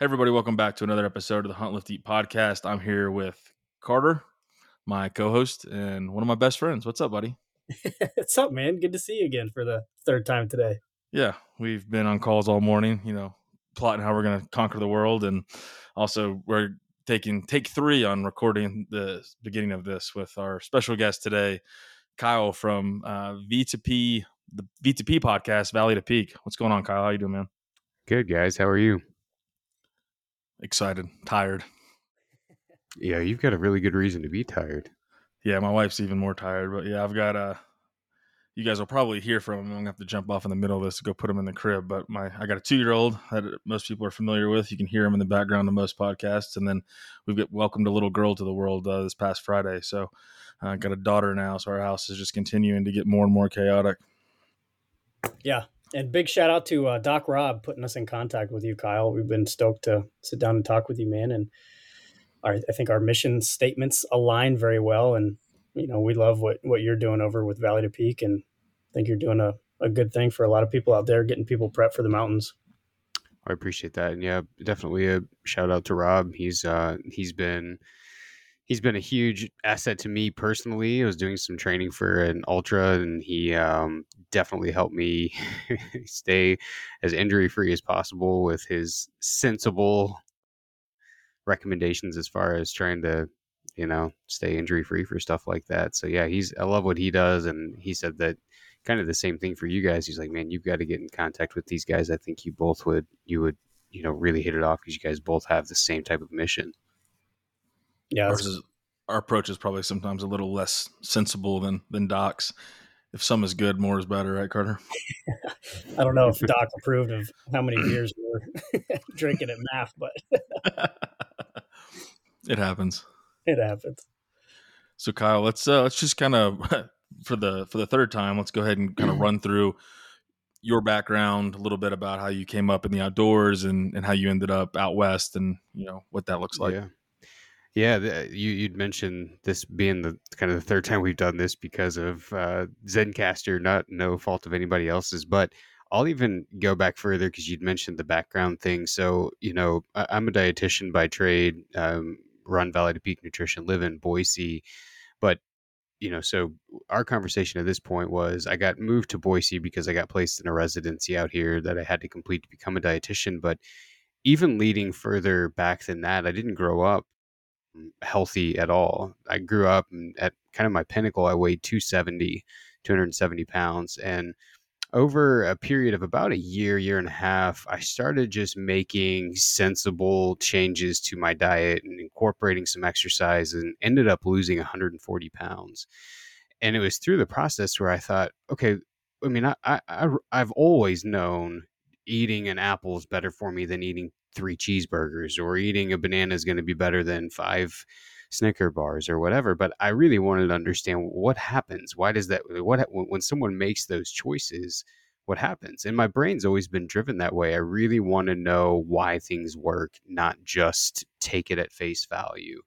Hey, everybody, welcome back to another episode of the Hunt Lift Eat podcast. I'm here with Carter, my co host, and one of my best friends. What's up, buddy? What's up, man? Good to see you again for the third time today. Yeah, we've been on calls all morning, you know, plotting how we're going to conquer the world. And also, we're taking take three on recording the beginning of this with our special guest today, Kyle from uh, V2P, the V2P podcast, Valley to Peak. What's going on, Kyle? How you doing, man? Good, guys. How are you? Excited, tired. Yeah, you've got a really good reason to be tired. Yeah, my wife's even more tired, but yeah, I've got uh you guys will probably hear from him. I'm gonna have to jump off in the middle of this to go put him in the crib. But my I got a two year old that most people are familiar with. You can hear him in the background of most podcasts. And then we've got welcomed a little girl to the world uh, this past Friday. So I uh, got a daughter now. So our house is just continuing to get more and more chaotic. Yeah, and big shout out to uh, Doc Rob putting us in contact with you, Kyle. We've been stoked to sit down and talk with you, man. And our, I think our mission statements align very well. And you know, we love what what you're doing over with Valley to Peak, and I think you're doing a, a good thing for a lot of people out there, getting people prepped for the mountains. I appreciate that, and yeah, definitely a shout out to Rob. He's uh, he's been he's been a huge asset to me personally. I was doing some training for an ultra, and he um, definitely helped me stay as injury free as possible with his sensible recommendations as far as trying to, you know, stay injury free for stuff like that. So yeah, he's I love what he does, and he said that kind of the same thing for you guys. He's like, man, you've got to get in contact with these guys. I think you both would you would you know really hit it off because you guys both have the same type of mission. Yeah, our approach is probably sometimes a little less sensible than than Doc's. If some is good, more is better, right, Carter? I don't know if Doc approved of how many beers we were drinking at math, but it happens. It happens. So, Kyle, let's uh, let's just kind of for the for the third time, let's go ahead and kind of run through your background, a little bit about how you came up in the outdoors and and how you ended up out west, and you know what that looks like. Yeah. Yeah, the, you you'd mentioned this being the kind of the third time we've done this because of uh, Zencastr, not no fault of anybody else's, but I'll even go back further because you'd mentioned the background thing. So you know, I, am a dietitian by trade, um, run Valley to Peak Nutrition, live in Boise, but you know, so our conversation at this point was I got moved to Boise because I got placed in a residency out here that I had to complete to become a dietitian, but even leading further back than that, I didn't grow up healthy at all. I grew up mm, at kind of my pinnacle. I weighed 270, 270 pounds. And over a period of about a year, year and a half, I started just making sensible changes to my diet and incorporating some exercise and ended up losing 140 pounds. And it was through the process where I thought, okay, I mean, I, I, I've always known eating an apple is better for me than eating three cheeseburgers or eating a banana is going to be better than five Snicker bars or whatever. But I really wanted to understand what happens. Why does that? What when someone makes those choices? What happens? And my brain's always been driven that way. I really want to know why things work, not just take it at face value.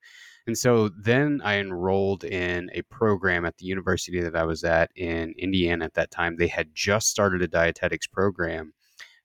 And so then I enrolled in a program at the university that I was at in Indiana at that time. They had just started a dietetics program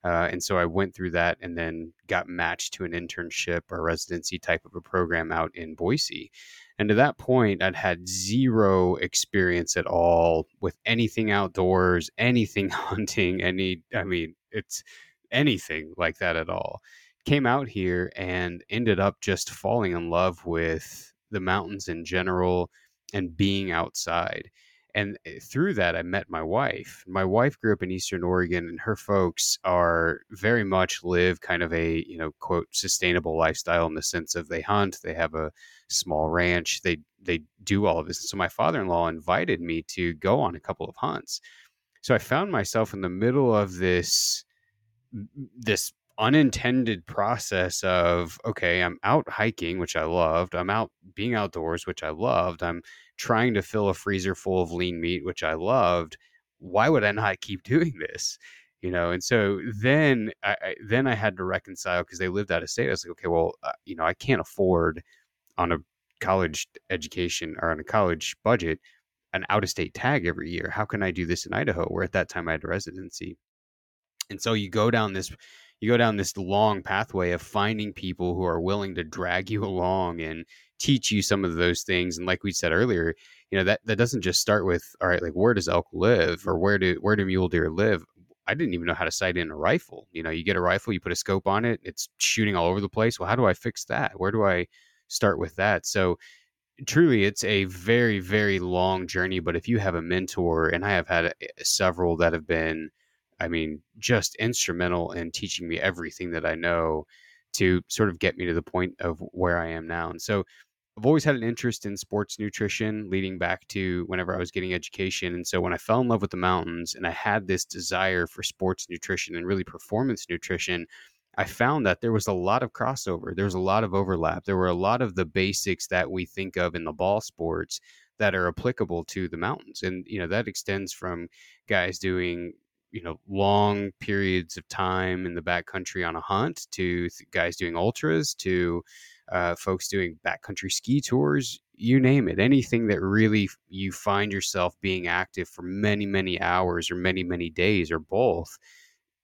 uh, and so I went through that and then got matched to an internship or residency type of a program out in Boise. And to that point, I'd had zero experience at all with anything outdoors, anything hunting, any, I mean, it's anything like that at all. Came out here and ended up just falling in love with the mountains in general and being outside and eh, through that i met my wife. My wife grew up in eastern oregon and her folks are very much live kind of a you know quote sustainable lifestyle in the sense of they hunt they have a small ranch they they do all of this so my father-in-law invited me to go on a couple of hunts. So i found myself in the middle of this this unintended process of okay i'm out hiking which i loved i'm out being outdoors which i loved i'm trying to fill a freezer full of lean meat, which I loved. Why would I not keep doing this? You know, and so then I, I then I had to reconcile because they lived out of state. I was like, okay, well, uh, you know, I can't afford on a college education or on a college budget an out of state tag every year. How can I do this in Idaho, where at that time I had a residency? And so you go down this you go down this long pathway of finding people who are willing to drag you along and teach you some of those things. And like we said earlier, you know that that doesn't just start with all right, like where does elk live or where do where do mule deer live? I didn't even know how to sight in a rifle. You know, you get a rifle, you put a scope on it, it's shooting all over the place. Well, how do I fix that? Where do I start with that? So truly it's a very very long journey but if you have a mentor and i have had eh, several that have been i mean just instrumental in teaching me everything that i know to sort of get me to the point of where i am now and so i've always had an interest in sports nutrition leading back to whenever i was getting education and so when i fell in love with the mountains and i had this desire for sports nutrition and really performance nutrition I found that there was a lot of crossover. There was a lot of overlap. There were a lot of the basics that we think of in the ball sports that are applicable to the mountains. And, you know, that extends from guys doing, you know, long periods of time in the backcountry on a hunt to th- guys doing ultras to uh, folks doing backcountry ski tours, you name it. Anything that really you find yourself being active for many, many hours or many, many days or both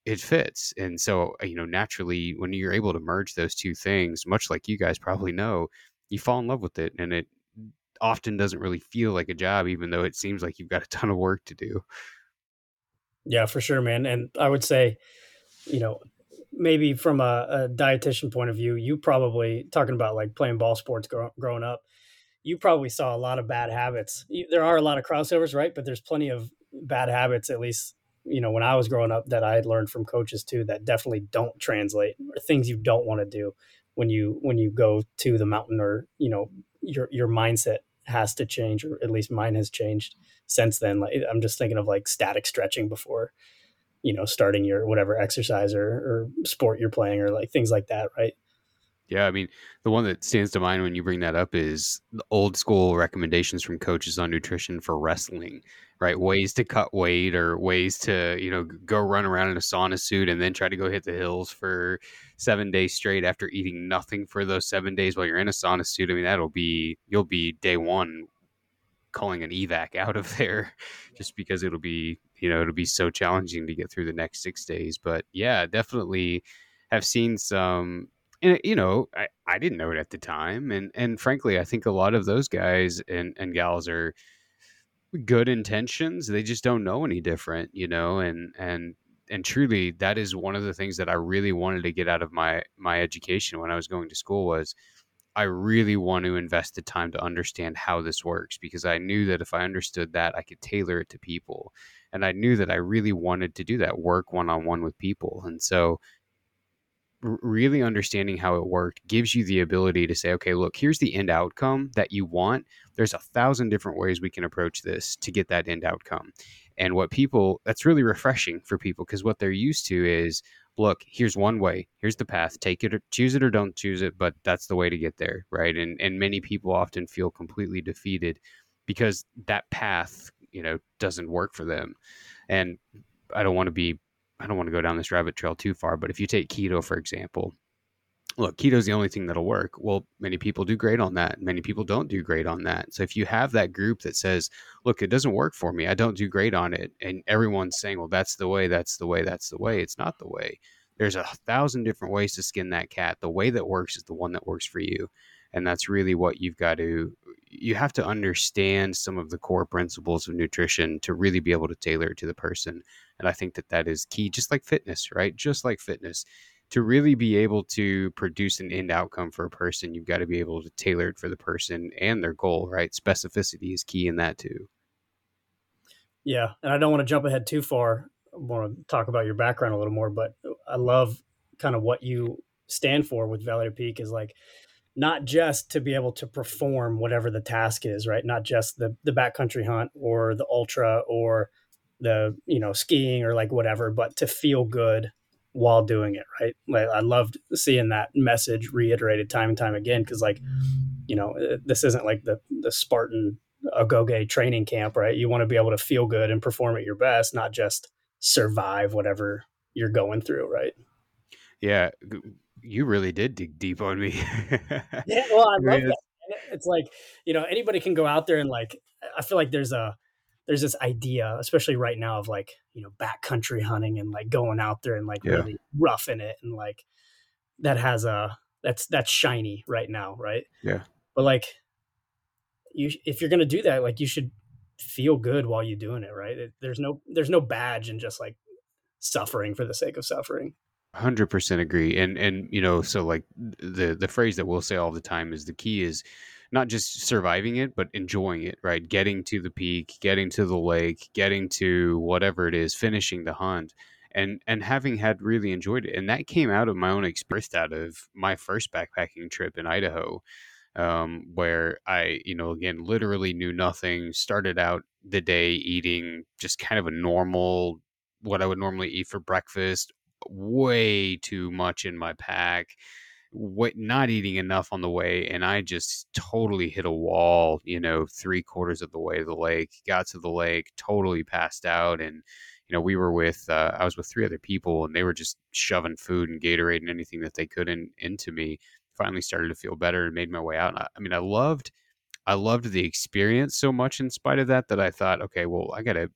it fits. And so, you know, naturally, when you're able to merge those two things, much like you guys probably know, you fall in love with it. And it often doesn't really feel like a job, even though it seems like you've got a ton of work to do. Yeah, for sure, man. And I would say, you know, maybe from a, a dietitian point of view, you probably talking about like playing ball sports grow, growing up, you probably saw a lot of bad habits. There are a lot of crossovers, right? But there's plenty of bad habits, at least you know when I was growing up that I had learned from coaches too that definitely don't translate or things you don't want to do when you when you go to the mountain or you know your your mindset has to change or at least mine has changed since then like I'm just thinking of like static stretching before you know starting your whatever exercise or, or sport you're playing or like things like that right yeah, I mean, the one that stands to mind when you bring that up is the old school recommendations from coaches on nutrition for wrestling, right? Mm-hmm. Ways to cut weight or ways to, you know, go run around in a sauna suit and then try to go hit the hills for seven days straight after eating nothing for those seven days while you're in a sauna suit. I mean, that'll be, you'll be day one calling an evac out of there just because it'll be, you know, it'll be so challenging to get through the next six days. But yeah, definitely have seen some and you know I, I didn't know it at the time and and frankly i think a lot of those guys and and gals are good intentions they just don't know any different you know and and and truly that is one of the things that i really wanted to get out of my my education when i was going to school was i really want to invest the time to understand how this works because i knew that if i understood that i could tailor it to people and i knew that i really wanted to do that work one-on-one with people and so really understanding how it worked gives you the ability to say, okay, look, here's the end outcome that you want. There's a thousand different ways we can approach this to get that end outcome. And what people, that's really refreshing for people because what they're used to is, look, here's one way, here's the path, take it or choose it or don't choose it, but that's the way to get there, right? And and many people often feel completely defeated because that path, you know, doesn't work for them. And I don't want to be I don't want to go down this rabbit trail too far, but if you take keto, for example, look, keto is the only thing that'll work. Well, many people do great on that. Many people don't do great on that. So if you have that group that says, look, it doesn't work for me, I don't do great on it, and everyone's saying, well, that's the way, that's the way, that's the way, it's not the way. There's a thousand different ways to skin that cat. The way that works is the one that works for you. And that's really what you've got to you have to understand some of the core principles of nutrition to really be able to tailor it to the person and i think that that is key just like fitness right just like fitness to really be able to produce an end outcome for a person you've got to be able to tailor it for the person and their goal right specificity is key in that too yeah and i don't want to jump ahead too far i want to talk about your background a little more but i love kind of what you stand for with valley peak is like not just to be able to perform whatever the task is, right? Not just the the backcountry hunt or the ultra or the you know skiing or like whatever, but to feel good while doing it, right? Like I loved seeing that message reiterated time and time again because like you know uh, this isn't like the the Spartan Agoge training camp, right? You want to be able to feel good and perform at your best, not just survive whatever you're going through, right? Yeah, you really did dig deep on me. yeah, well, I love that. It's like you know anybody can go out there and like I feel like there's a there's this idea, especially right now, of like you know backcountry hunting and like going out there and like Yeah. really roughing it and like that has a that's that's shiny right now, right? Yeah. But like you, if you're gonna do that, like you should feel good while you're doing it, right? It, there's no there's no badge in just like suffering for the sake of suffering. Hundred percent agree, and and you know, so like the the phrase that we'll say all the time is the key is not just surviving it, but enjoying it. Right, getting to the peak, getting to the lake, getting to whatever it is, finishing the hunt, and and having had really enjoyed it, and that came out of my own experience, out of my first backpacking trip in Idaho, um, where I, you know, again, literally knew nothing. Started out the day eating just kind of a normal, what I would normally eat for breakfast way too much in my pack what not eating enough on the way and i just totally hit a wall you know three quarters of the way to the lake got to the lake totally passed out and you know we were with uh, i was with three other people and they were just shoving food and gatorade and anything that they could in, into me. Finally started to feel better and made my way out I, I mean i loved i loved the experience so much in spite of that that i thought okay well i gotta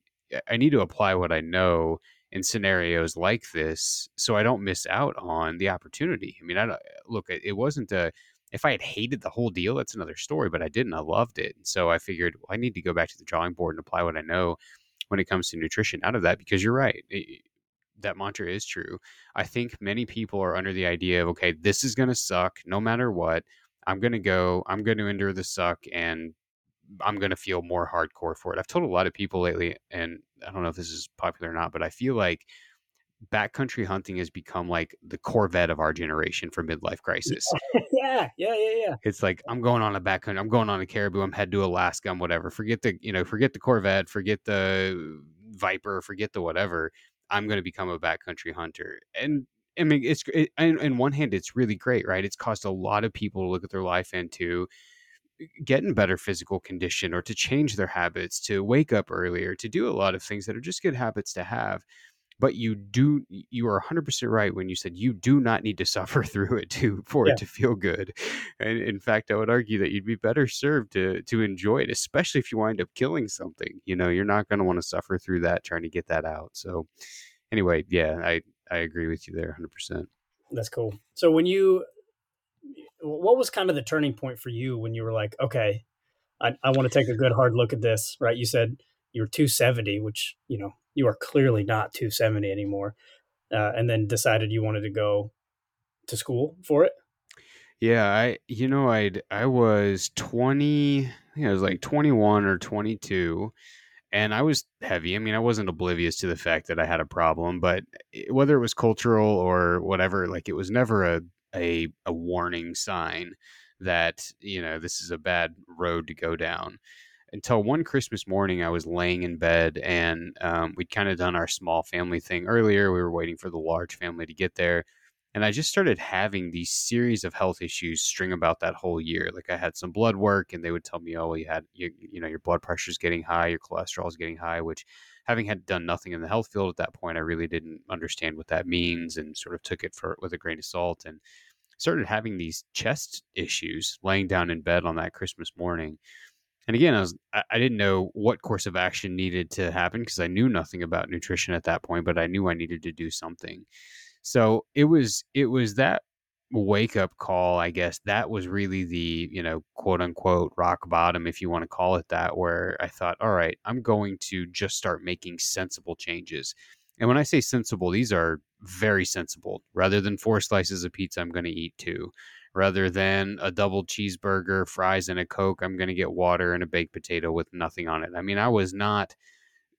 i need to apply what i know in scenarios like this so I don't miss out on the opportunity. I mean, I don't, look, it it wasn't a, if I had hated the whole deal, that's another story, but I didn't. I loved it. And so I figured well, I need to go back to the drawing board and apply what I know when it comes to nutrition out of that because you're right. It- that mantra is true. I think many people are under the idea of, okay, this is going to suck no matter what. I'm going to go, I'm going to endure the suck and I'm going to feel more hardcore for it. I've told a lot of people lately, and I don't know if this is popular or not, but I feel like backcountry hunting has become like the Corvette of our generation for midlife crisis. yeah, yeah, yeah, yeah. It's like I'm going on a backcountry, I'm going on a caribou, I'm head to Alaska, I'm whatever. Forget the, you know, forget the Corvette, forget the Viper, forget the whatever. I'm going to become a backcountry hunter. And I mean, it's it, in, in one hand, it's really great, right? It's caused a lot of people to look at their life and to get in better physical condition or to change their habits, to wake up earlier, to do a lot of things that are just good habits to have. But you do, you are 100% right when you said you do not need to suffer through it to for Yeah. it to feel good. And in fact, I would argue that you'd be better served to to enjoy it, especially if you wind up killing something. You know, you're not going to want to suffer through that trying to get that out. So, anyway, yeah, I I agree with you there 100%. That's cool. So when you, what was kind of the turning point for you when you were like, okay, I, I want to take a good hard look at this, right? You said you were 270, which, you know, you are clearly not 270 anymore. Uh, and then decided you wanted to go to school for it. Yeah, I you know I'd I was 20, I think I was like 21 or 22 and I was heavy. I mean, I wasn't oblivious to the fact that I had a problem, but whether it was cultural or whatever, like it was never a a a warning sign that, you know, this is a bad road to go down. Until one Christmas morning, I was laying in bed and um, we'd kind of done our small family thing earlier. We were waiting for the large family to get there and I just started having these series of health issues string about that whole year. Like I had some blood work, and they would tell me, "Oh, you had you, you know your blood pressure's getting high, your cholesterol's getting high." Which, having had done nothing in the health field at that point, I really didn't understand what that means, and sort of took it for with a grain of salt, and started having these chest issues laying down in bed on that Christmas morning. And again, I was I, didn't know what course of action needed to happen because I knew nothing about nutrition at that point, but I knew I needed to do something. So it was it was that wake up call, I guess. That was really the, you know, quote unquote rock bottom, if you want to call it that, where I thought, all right, I'm going to just start making sensible changes. And when I say sensible, these are very sensible. Rather than four slices of pizza, I'm going to eat two. Rather than a double cheeseburger, fries, and a Coke, I'm going to get water and a baked potato with nothing on it. I mean, I was not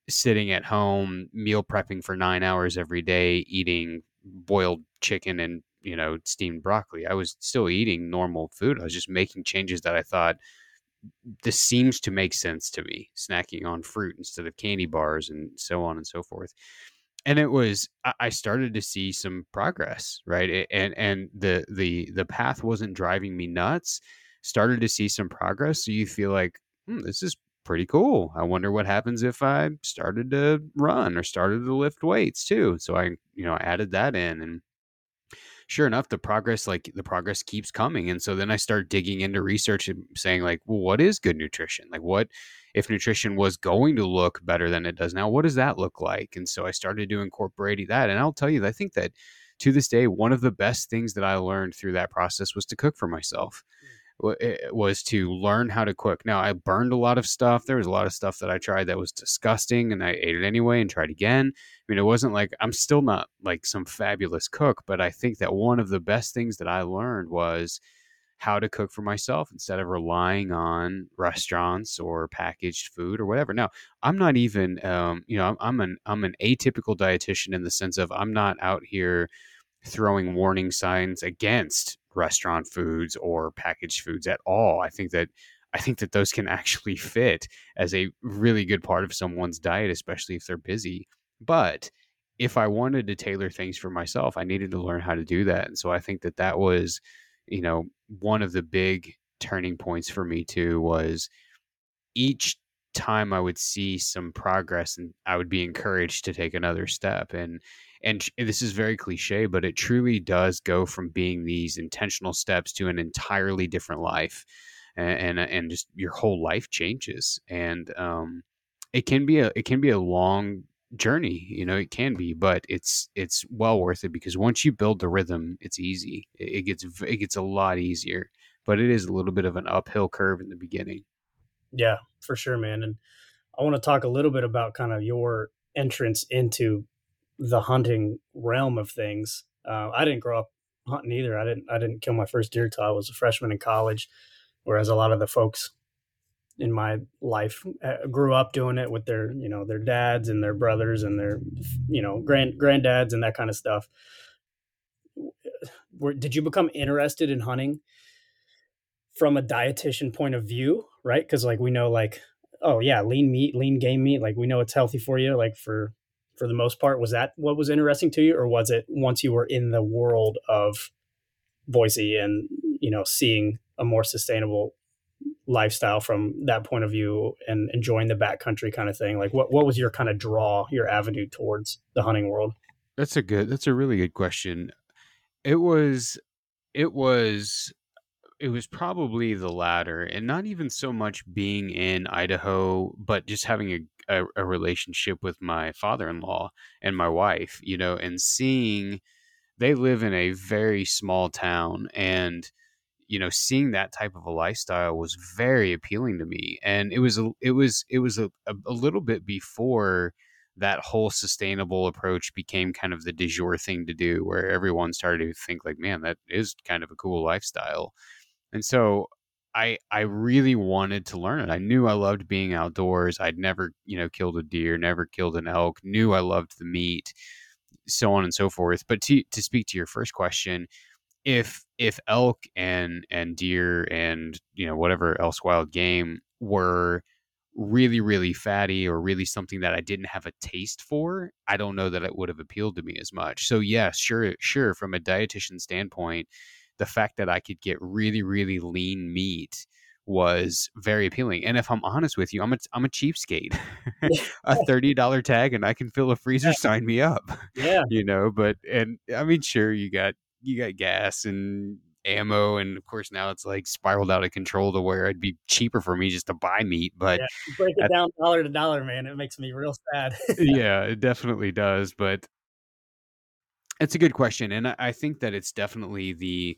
sitting at home meal prepping for nine hours every day eating boiled chicken and you know steamed broccoli. I was still eating normal food. I was just making changes that i thought this seems to make sense to me snacking on fruit instead of candy bars and so on and so forth. And it was I- started to see some progress right? And and the the the path wasn't driving me nuts. Started to see some progress. So you feel like hmm, this is pretty cool. I wonder what happens if i started to run or started to lift weights too. So i you know added that in and sure enough the progress like the progress keeps coming and so then i start digging into research and saying like well what is good nutrition like what if nutrition was going to look better than it does now, what does that look like? And so I started to incorporate that. And I'll tell you, I think that to this day, one of the best things that I learned through that process was to cook for myself. It was to learn how to cook. Now I burned a lot of stuff. There was a lot of stuff that I tried that was disgusting, and I ate it anyway and tried again. I mean, it wasn't like I'm still not like some fabulous cook, but I think that one of the best things that I learned was how to cook for myself instead of relying on restaurants or packaged food or whatever. Now, I'm not even, um, you know, I'm, I'm an I'm an atypical dietitian in the sense of I'm not out here throwing warning signs against restaurant foods or packaged foods at all. I think that I think that those can actually fit as a really good part of someone's diet, especially if they're busy. But if I wanted to tailor things for myself, I needed to learn how to do that. And so I think that that was, you know, one of the big turning points for me too was each time I would see some progress and I would be encouraged to take another step. And and this is very cliche, but it truly does go from being these intentional steps to an entirely different life, and and, and just your whole life changes. And um, it can be a it can be a long journey you know it can be but it's it's well worth it because once you build the rhythm it's easy it, it gets it gets a lot easier but it is a little bit of an uphill curve in the beginning yeah for sure man and i want to talk a little bit about kind of your entrance into the hunting realm of things. Uh, I didn't grow up hunting either. I didn't I didn't kill my first deer till I was a freshman in college, whereas a lot of the folks in my life uh, grew up doing it with their you know their dads and their brothers and their you know grand granddads and that kind of stuff. Where, did you become interested in hunting from a dietitian point of view, right? Because like we know like oh yeah, lean meat, lean game meat, like we know it's healthy for you, like for for the most part. Was that what was interesting to you, or was it once you were in the world of Boise and you know seeing a more sustainable lifestyle from that point of view and enjoying the backcountry kind of thing? Like, what what was your kind of draw, your avenue towards the hunting world? That's a good. That's a really good question. It was. It was it was probably the latter and not even so much being in Idaho but just having a a, a relationship with my father-in-law and my wife you know and seeing they live in a very small town and you know seeing that type of a lifestyle was very appealing to me and it was it was it was a, a, a little bit before that whole sustainable approach became kind of the de jour thing to do where everyone started to think like man that is kind of a cool lifestyle. And so I I really wanted to learn it. I knew I loved being outdoors. I'd never, you know, killed a deer, never killed an elk, knew I loved the meat, so on and so forth. But to to speak to your first question, if if elk and and deer and, you know, whatever else wild game were really really fatty or really something that I didn't have a taste for, I don't know that it would have appealed to me as much. So yeah, sure sure from a dietitian standpoint, the fact that I could get really, really lean meat was very appealing. And if I'm honest with you, I'm a I'm a cheapskate. a thirty dollar tag and I can fill a freezer, yeah. sign me up. Yeah. You know, but and I mean sure you got you got gas and ammo and of course now it's like spiraled out of control to where it'd be cheaper for me just to buy meat but yeah, break it at, down dollar to dollar man it makes me real sad yeah it definitely does but it's a good question, and I, think that it's definitely the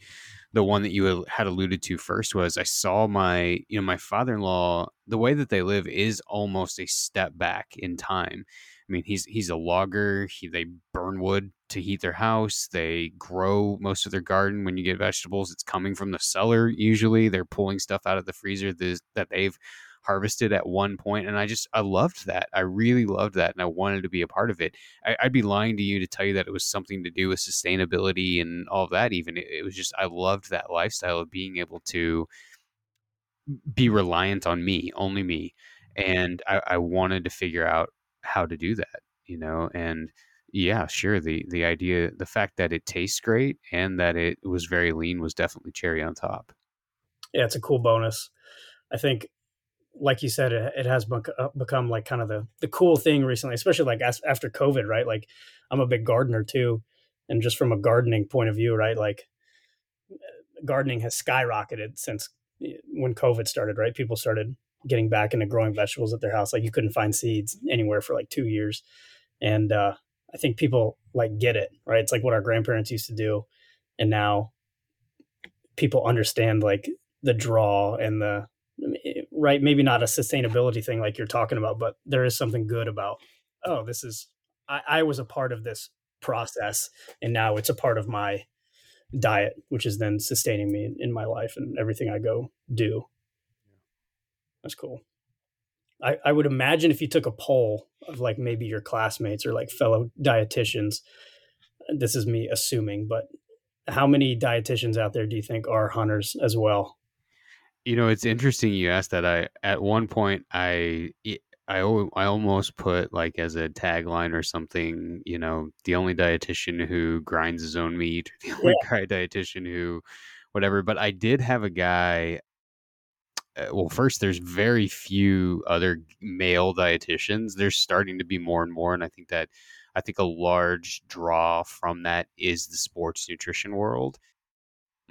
the one that you had alluded to first was I saw my you know my father in law the way that they live is almost a step back in time. I mean he's he's a logger. He they burn wood to heat their house. They grow most of their garden. When you get vegetables, it's coming from the cellar. Usually, they're pulling stuff out of the freezer that they've harvested at one point and i just i loved that i really loved that and i wanted to be a part of it. I, would be lying to you to tell you that it was something to do with sustainability and all that even it, it was just i loved that lifestyle of being able to be reliant on me only me and I, I wanted to figure out how to do that you know and yeah sure the the idea the fact that it tastes great and that it was very lean was definitely cherry on top. Yeah it's a cool bonus. I think like you said, it, it has uh, become like kind of the the cool thing recently, especially like as, after COVID, right? Like I'm a big gardener too, and just from a gardening point of view, right? Like gardening has skyrocketed since when COVID started, right? People started getting back into growing vegetables at their house. Like you couldn't find seeds anywhere for like two years, and uh, I think people like get it right. It's like what our grandparents used to do, and now people understand like the draw and the right maybe not a sustainability thing like you're talking about but there is something good about oh this is I, I was a part of this process and now it's a part of my diet which is then sustaining me in, in my life and everything i go do. That's cool. I, I would imagine if you took a poll of like maybe your classmates or like fellow dietitians this is me assuming but how many dietitians out there do you think are hunters as well you know, it's interesting you asked that. I at one point I I I almost put like as a tagline or something, you know, the only dietitian who grinds his own meat, the only yeah. guy dietitian who whatever, but I did have a guy uh, well, first, there's very few other male dietitians. There's starting to be more and more, and I think that I think a large draw from that is the sports nutrition world.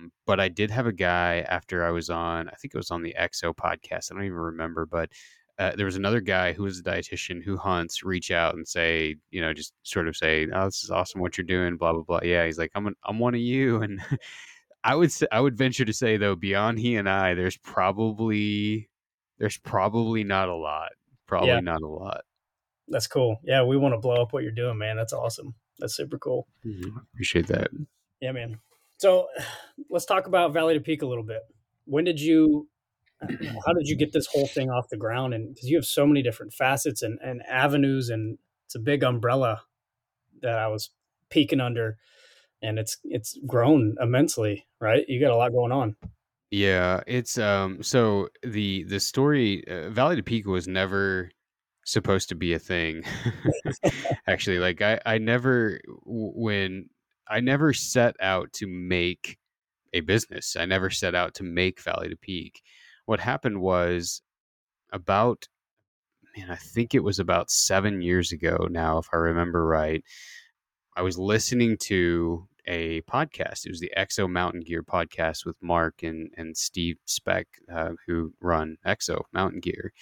Mm, but I did have a guy after I was on, I think it was on the EXO podcast. I don't even remember, but uh, there was another guy who was a dietitian who hunts reach out and say, you know, just sort of say, "Oh, this is awesome what you're doing," blah blah blah. Yeah, he's like, "I'm an, I'm one of you," and I would say, I would venture to say though, beyond he and I, there's probably there's probably not a lot. Probably yeah. not a lot. That's cool. Yeah, we want to blow up what you're doing, man. That's awesome. That's super cool. Mm-hmm. Appreciate that. Yeah, man. So let's talk about Valley to Peak a little bit. When did you, how did you get this whole thing off the ground? And because you have so many different facets and, and avenues, and it's a big umbrella that I was peeking under, and it's it's grown immensely. Right, you got a lot going on. Yeah, it's um. So the the story uh, Valley to Peak was never supposed to be a thing. Actually, like I I never when I never set out to make a business. I never set out to make Valley to Peak. What happened was about, man, I think it was about seven years ago now, if I remember right. I was listening to a podcast. It was the Exo Mountain Gear podcast with Mark and, and Steve Speck, uh, who run Exo Mountain Gear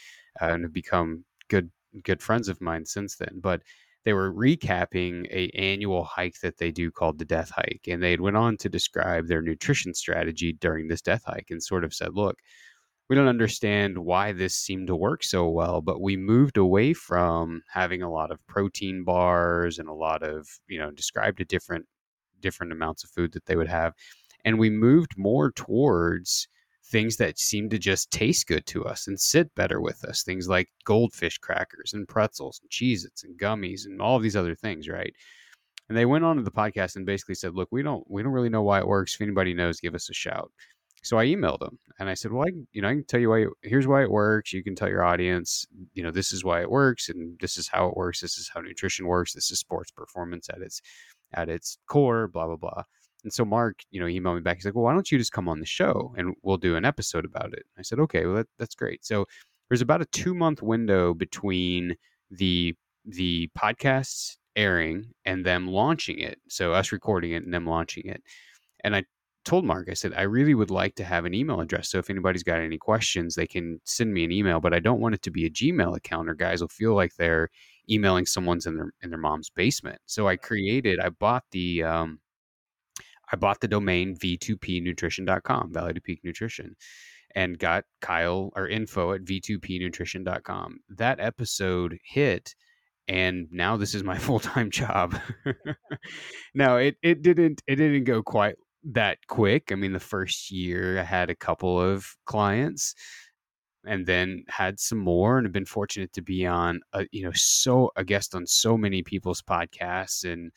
uh, and have become good good friends of mine since then. But they were recapping a annual hike that they do called the Death Hike, and they went on to describe their nutrition strategy during this Death Hike, and sort of said, "Look, we don't understand why this seemed to work so well, but we moved away from having a lot of protein bars and a lot of, you know, described a different different amounts of food that they would have, and we moved more towards." Things that seem to just taste good to us and sit better with us. Things like goldfish crackers and pretzels and Cheez Its and gummies and all these other things, right? And they went on to the podcast and basically said, look, we don't we don't really know why it works. If anybody knows, give us a shout. So I emailed them and I said, well, I, you know, I can tell you why, here's why it works. You can tell your audience, you know, this is why it works and this is how it works. This is how nutrition works. This is sports performance at its, at its core, blah, blah, blah. And so Mark, you know, emailed me back. He's like, well, why don't you just come on the show and we'll do an episode about it? I said, okay, well, that, that's great. So there's about a two month window between the the podcasts airing and them launching it. So us recording it and them launching it. And I told Mark, I said, I really would like to have an email address. So if anybody's got any questions, they can send me an email, but I don't want it to be a Gmail account or guys will feel like they're emailing someone's in their in their mom's basement. So I created, I bought the um I bought the domain v2pnutrition.com, Valley to Peak Nutrition, and got Kyle or info at v2pnutrition.com. That episode hit and now this is my full-time job. now it it didn't it didn't go quite that quick. I mean the first year I had a couple of clients and then had some more and have been fortunate to be on a, you know so a guest on so many people's podcasts and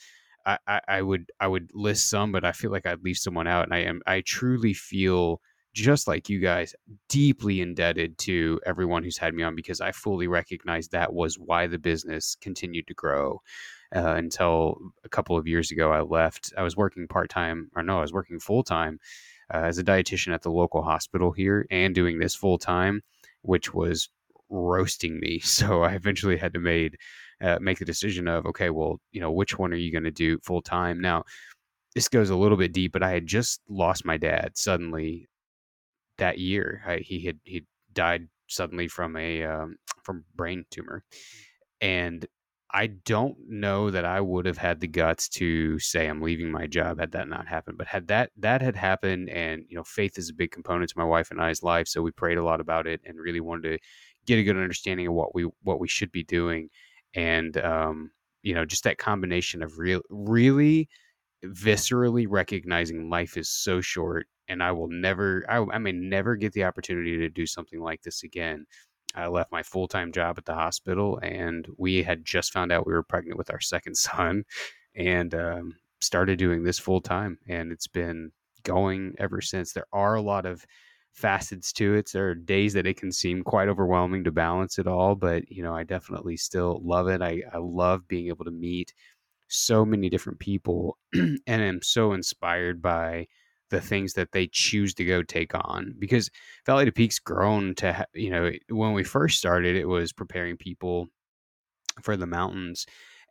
I, I, would I would list some, but I feel like I'd leave someone out. And I am I truly feel just like you guys deeply indebted to everyone who's had me on because I fully recognize that was why the business continued to grow. Uh, until a couple of years ago, I left. I was working part time, or no, I was working full time uh, as a dietitian at the local hospital here, and doing this full time, which was roasting me. So I eventually had to made uh, make the decision of okay, well, you know, which one are you going to do full time? Now, this goes a little bit deep, but I had just lost my dad suddenly that year. I, he had he died suddenly from a um, from brain tumor, and I don't know that I would have had the guts to say I'm leaving my job had that not happened. But had that that had happened, and you know, faith is a big component to my wife and I's life, so we prayed a lot about it and really wanted to get a good understanding of what we what we should be doing, and um, you know, just that combination of real really viscerally recognizing life is so short and I will never I, I may never get the opportunity to do something like this again I left my full time job at the hospital, and we had just found out we were pregnant with our second son, and um, started doing this full time. And it's been going ever since. There are a lot of facets to it. There are days that it can seem quite overwhelming to balance it all, but you know, I definitely still love it. I, I love being able to meet so many different people and am so inspired by the things that they choose to go take on because Valley to Peak's grown to ha- you know when we first started it was preparing people for the mountains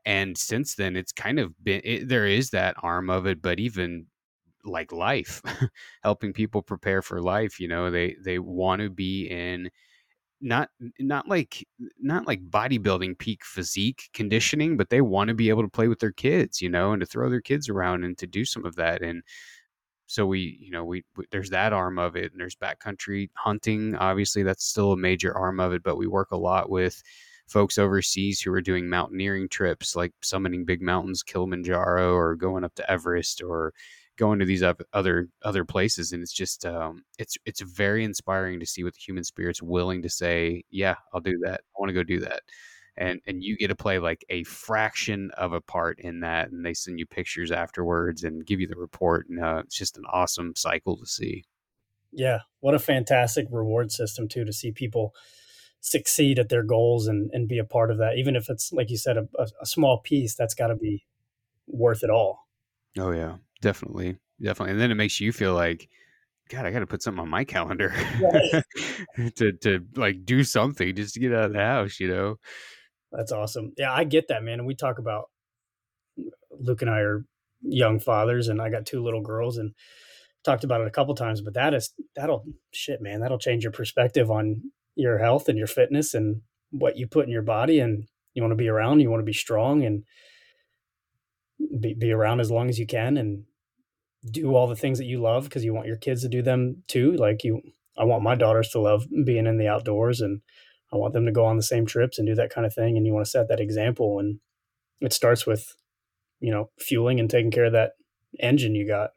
and since then it's kind of been it, there is that arm of it but even like life helping people prepare for life you know they they want to be in not not like not like bodybuilding peak physique conditioning but they want to be able to play with their kids you know and to throw their kids around and to do some of that and so we you know we, we, there's that arm of it and there's backcountry hunting obviously that's still a major arm of it but we work a lot with folks overseas who are doing mountaineering trips like summiting big mountains kilimanjaro or going up to everest or going to these other other places and it's just um, it's it's very inspiring to see what the human spirit's willing to say yeah i'll do that. I want to go do that. And and you get to play like a fraction of a part in that and they send you pictures afterwards and give you the report and uh, it's just an awesome cycle to see. Yeah what a fantastic reward system too to see people succeed at their goals and and be a part of that even if it's like you said a, a small piece that's got to be worth it all. Oh yeah definitely definitely and then it makes you feel like God, I got to put something on my calendar to to like do something just to get out of the house, you know. That's awesome. Yeah, I get that, man. And we talk about Luke and I are young fathers, and I got two little girls, and talked about it a couple times. But that is that'll shit, man. That'll change your perspective on your health and your fitness and what you put in your body. And you want to be around. You want to be strong and be be around as long as you can, and do all the things that you love because you want your kids to do them too. Like you, I want my daughters to love being in the outdoors and I want them to go on the same trips and do that kind of thing. And you want to set that example. And it starts with, you know, fueling and taking care of that engine you got.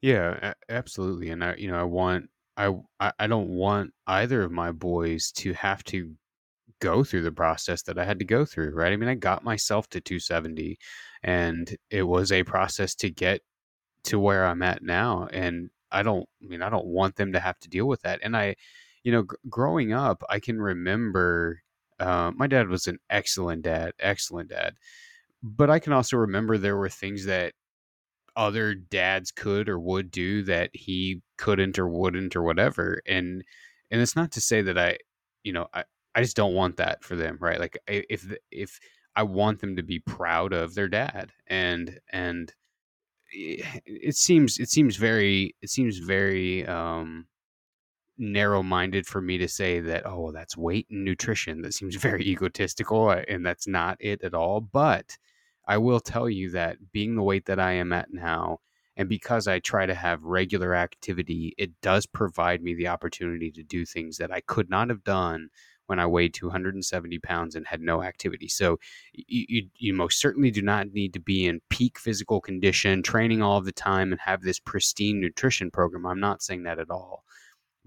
Yeah, absolutely. And I, you know, I want, I, I don't want either of my boys to have to go through the process that I had to go through, right? I mean, I got myself to 270 and it was a process to get to where I'm at now. And I don't, I mean, I don't want them to have to deal with that. And I, you know, growing up, I can remember uh, my dad was an excellent dad, excellent dad. But I can also remember there were things that other dads could or would do that he couldn't or wouldn't or whatever. And and it's not to say that I, you know, I I just don't want that for them, right? Like if if I want them to be proud of their dad and and it seems it seems very it seems very um narrow minded for me to say that, oh, that's weight and nutrition. That seems very egotistical, uh, and that's not it at all. But I will tell you that being the weight that I am at now, and because I try to have regular activity, it does provide me the opportunity to do things that I could not have done when I weighed 270 pounds and had no activity. So you, you, you, most certainly do not need to be in peak physical condition, training all the time, and have this pristine nutrition program. I'm not saying that at all.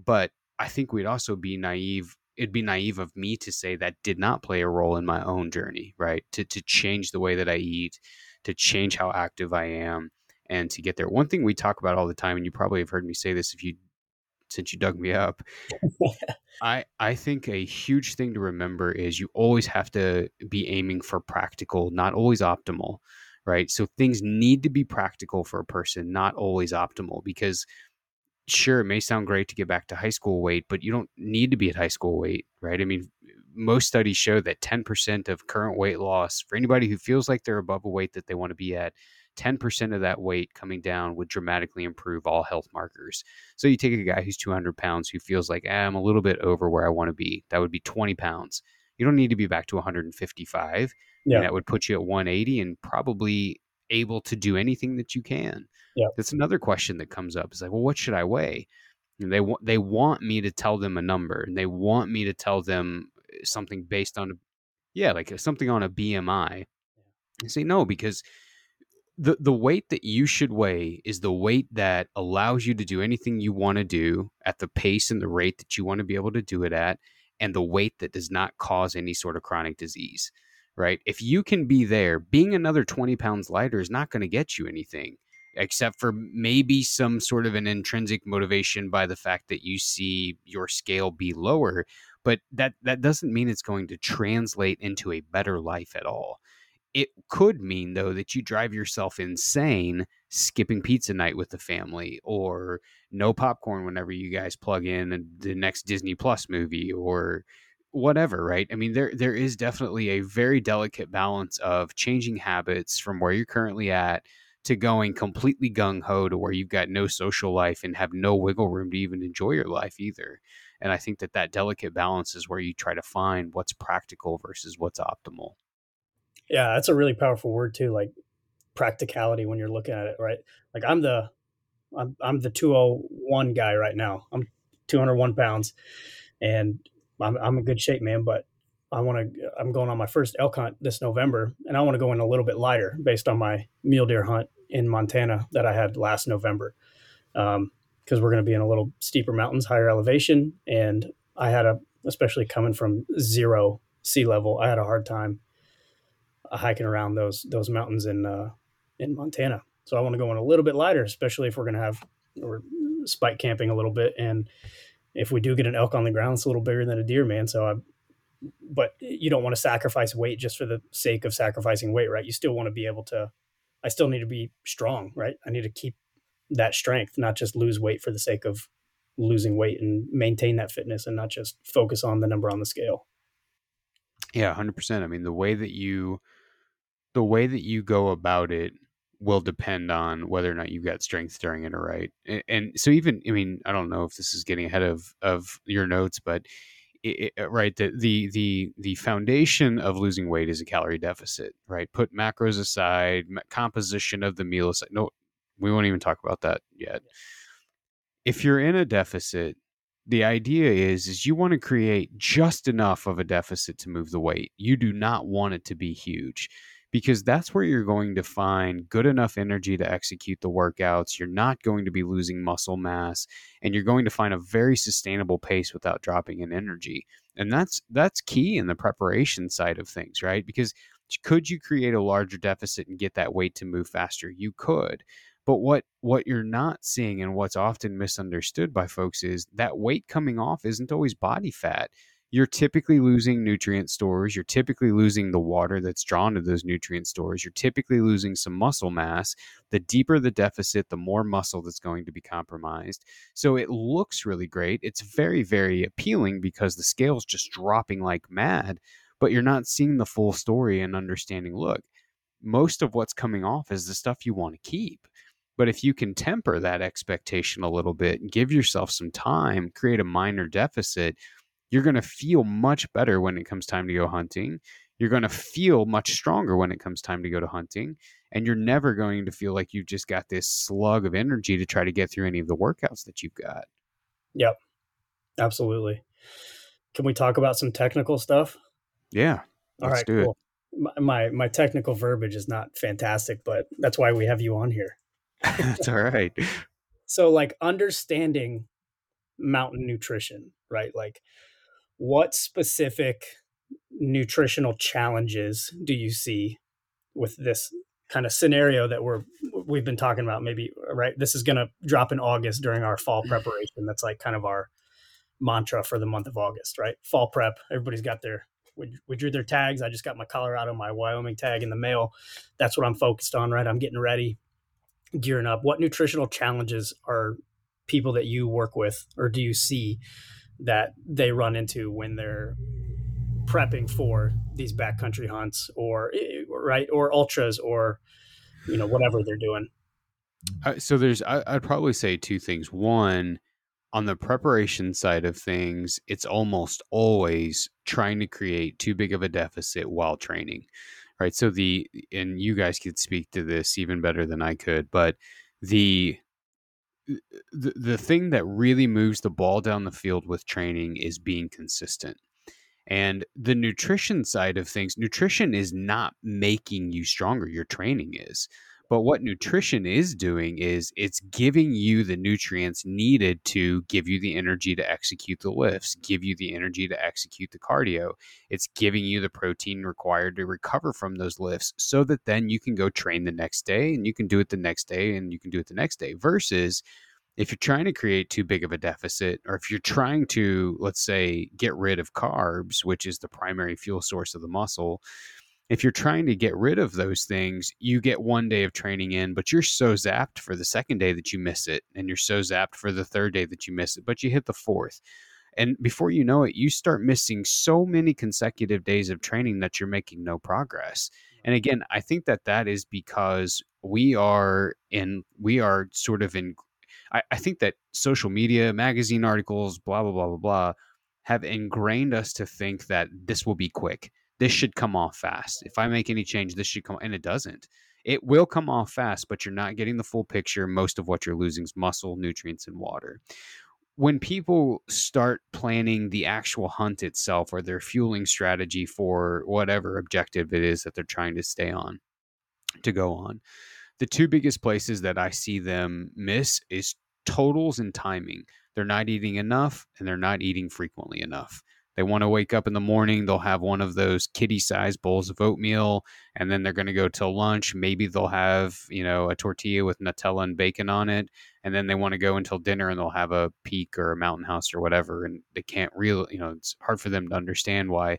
But I think we'd also be naive. It'd be naive of me to say that did not play a role in my own journey, right? To, to change the way that I eat, to change how active I am, and to get there. One thing we talk about all the time, and you probably have heard me say this if you since you dug me up. I I think a huge thing to remember is you always have to be aiming for practical, not always optimal, right? So things need to be practical for a person, not always optimal because sure, it may sound great to get back to high school weight, but you don't need to be at high school weight, right? I mean, most studies show that 10% of current weight loss for anybody who feels like they're above a weight that they want to be at, 10% of that weight coming down would dramatically improve all health markers. So you take a guy who's 200 pounds who feels like, eh, I'm a little bit over where I want to be. That would be 20 pounds. You don't need to be back to 155. Yeah. that would put you at 180 and probably able to do anything that you can. Yeah. That's another question that comes up. It's like, well, what should I weigh? And they want they want me to tell them a number and they want me to tell them something based on yeah, like something on a BMI. I say no because the the weight that you should weigh is the weight that allows you to do anything you want to do at the pace and the rate that you want to be able to do it at and the weight that does not cause any sort of chronic disease right? If you can be there being another 20 pounds lighter is not going to get you anything except for maybe some sort of an intrinsic motivation by the fact that you see your scale be lower but that that doesn't mean it's going to translate into a better life at all it could mean though that you drive yourself insane skipping pizza night with the family or no popcorn whenever you guys plug in the next Disney Plus movie or whatever, right? I mean there there is definitely a very delicate balance of changing habits from where you're currently at to going completely gung ho to where you've got no social life and have no wiggle room to even enjoy your life either. And I think that that delicate balance is where you try to find what's practical versus what's optimal. Yeah, that's a really powerful word too, like practicality when you're looking at it, right? Like I'm the I'm I'm the 201 guy right now. I'm 201 pounds and I'm I'm in good shape, man, but I want to I'm going on my first elk hunt this November and I want to go in a little bit lighter based on my mule deer hunt in Montana that I had last November. Um, because we're going to be in a little steeper mountains, higher elevation. And I had a, especially coming from zero sea level, I had a hard time hiking around those those mountains in uh, in Montana. So I want to go in a little bit lighter, especially if we're going to have or spike camping a little bit. And if we do get an elk on the ground, it's a little bigger than a deer, man. So I, but you don't want to sacrifice weight just for the sake of sacrificing weight, right? You still want to be able to. I still need to be strong, right? I need to keep that strength, not just lose weight for the sake of losing weight and maintain that fitness and not just focus on the number on the scale. Yeah, 100%. I mean, the way that you the way that you go about it will depend on whether or not you've got strength during it or right. And, and so even I mean, I don't know if this is getting ahead of of your notes, but it, it, right the, the the the foundation of losing weight is a calorie deficit right? Put macros aside composition of the meal aside no we won't even talk about that yet. If you're in a deficit the idea is is you want to create just enough of a deficit to move the weight. You do not want it to be huge because that's where you're going to find good enough energy to execute the workouts. You're not going to be losing muscle mass and you're going to find a very sustainable pace without dropping in energy. And that's that's key in the preparation side of things, right? Because could you create a larger deficit and get that weight to move faster? You could. But what what you're not seeing and what's often misunderstood by folks is that weight coming off isn't always body fat you're typically losing nutrient stores. You're typically losing the water that's drawn to those nutrient stores. You're typically losing some muscle mass. The deeper the deficit, the more muscle that's going to be compromised. So it looks really great. It's very, very appealing because the scale's just dropping like mad, but you're not seeing the full story and understanding look, most of what's coming off is the stuff you want to keep. But if you can temper that expectation a little bit, give yourself some time, create a minor deficit, you're going to feel much better when it comes time to go hunting. You're going to feel much stronger when it comes time to go to hunting. And you're never going to feel like you've just got this slug of energy to try to get through any of the workouts that you've got. Yep. Absolutely. Can we talk about some technical stuff? Yeah. All right. cool. My, my my technical verbiage is not fantastic, but that's why we have you on here. that's all right. so like understanding mountain nutrition, right? Like what specific nutritional challenges do you see with this kind of scenario that we're we've been talking about? Maybe right this is going to drop in august during our fall mm. preparation. That's like kind of our mantra for the month of august right? Fall prep everybody's got their we, we drew their tags. I just got my colorado my wyoming tag in the mail. That's what i'm focused on right? I'm getting ready gearing up. What nutritional challenges are people that you work with or do you see that they run into when they're prepping for these backcountry hunts or right or ultras or you know whatever they're doing. Uh, so there's, I, I'd probably say two things. One, on the preparation side of things, it's almost always trying to create too big of a deficit while training, right? So the, and you guys could speak to this even better than I could, but the the, the thing that really moves the ball down the field with training is being consistent. And the nutrition side of things, nutrition is not making you stronger, your training is. But what nutrition is doing is it's giving you the nutrients needed to give you the energy to execute the lifts, give you the energy to execute the cardio. It's giving you the protein required to recover from those lifts so that then you can go train the next day and you can do it the next day and you can do it the next day versus if you're trying to create too big of a deficit, or if you're trying to, let's say, get rid of carbs, which is the primary fuel source of the muscle, if you're trying to get rid of those things, you get one day of training in, but you're so zapped for the second day that you miss it. And you're so zapped for the third day that you miss it, but you hit the fourth. And before you know it, you start missing so many consecutive days of training that you're making no progress. And mm-hmm. again, I think that that is because we are in, we are sort of in I, I think that social media, magazine articles, blah, blah, blah, blah, blah, have ingrained us to think that this will be quick. This should come off fast. If I make any change, this should come, and it doesn't. It will come off fast, but you're not getting the full picture. Most of what you're losing is muscle, nutrients, and water. When people start planning the actual hunt itself or their fueling strategy for whatever objective it is that they're trying to stay on, to go on, the two biggest places that I see them miss is totals and timing. They're not eating enough and they're not eating frequently enough. They want to wake up in the morning, they'll have one of those kitty sized bowls of oatmeal, and then they're going to go till lunch. Maybe they'll have, you know, a tortilla with Nutella and bacon on it. And then they want to go until dinner and they'll have a peak or a mountain house or whatever. And they can't really, you know, it's hard for them to understand why,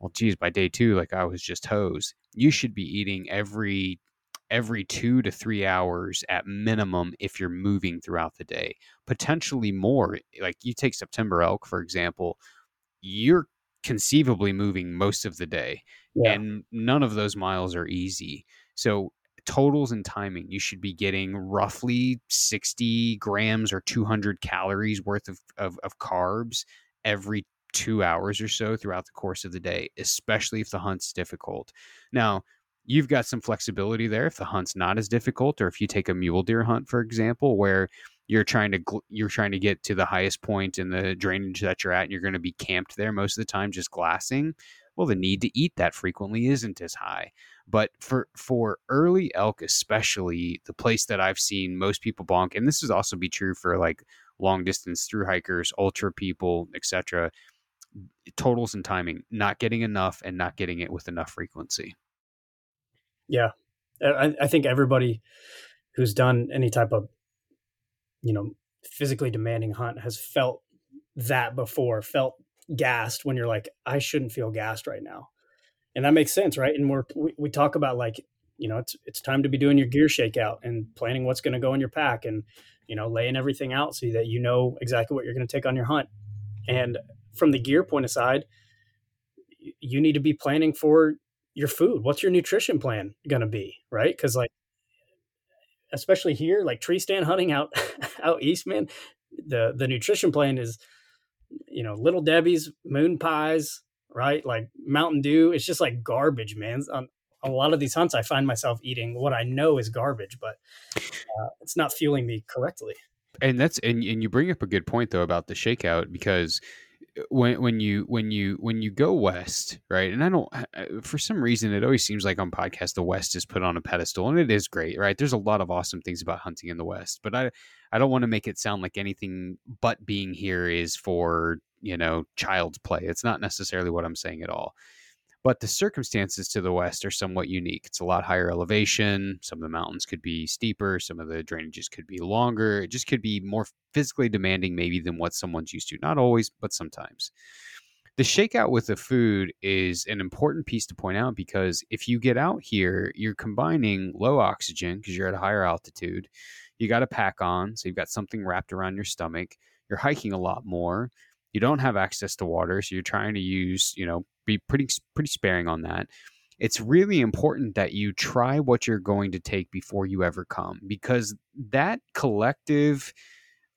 well, geez, by day two, like I was just hosed. You should be eating every every two to three hours at minimum if you're moving throughout the day, potentially more. Like you take September elk, for example, you're conceivably moving most of the day, yeah. and none of those miles are easy. So, totals and timing, you should be getting roughly 60 grams or 200 calories worth of, of, of carbs every two hours or so throughout the course of the day, especially if the hunt's difficult. Now, you've got some flexibility there if the hunt's not as difficult or if you take a mule deer hunt for example where you're trying to you're trying to get to the highest point in the drainage that you're at and you're going to be camped there most of the time just glassing well the need to eat that frequently isn't as high. But for for early elk especially the place that i've seen most people bonk and this is also be true for like long distance through hikers ultra people etc totals and timing not getting enough and not getting it with enough frequency. Yeah, I, I think everybody who's done any type of, you know, physically demanding hunt has felt that before, felt gassed when you're like, I shouldn't feel gassed right now. And that makes sense, right? And we're, we, we talk about like, you know, it's, it's time to be doing your gear shakeout and planning what's going to go in your pack and, you know, laying everything out so that you know exactly what you're going to take on your hunt. And from the gear point aside, you need to be planning for your food. What's your nutrition plan going to be? Right. Cause like, especially here, like tree stand hunting out, out East, man, the, the nutrition plan is, you know, little Debbie's moon pies, right? Like Mountain Dew. It's just like garbage, man. On, a lot of these hunts, I find myself eating what I know is garbage, but uh, it's not fueling me correctly. And that's and, and you bring up a good point though about the shakeout because when when you when you when you go west, right? And I don't uh, uh, for some reason it always seems like on podcasts the West is put on a pedestal, and it is great, right? There's a lot of awesome things about hunting in the West, but I I don't want to make it sound like anything but being here is for you know child's play. It's not necessarily what I'm saying at all. But the circumstances to the west are somewhat unique. It's a lot higher elevation. Some of the mountains could be steeper. Some of the drainages could be longer. It just could be more physically demanding, maybe, than what someone's used to. Not always, but sometimes. The shakeout with the food is an important piece to point out because if you get out here, you're combining low oxygen because you're at a higher altitude. You got a pack on, so you've got something wrapped around your stomach. You're hiking a lot more you don't have access to water so you're trying to use you know be pretty pretty sparing on that. It's really important that you try what you're going to take before you ever come because that collective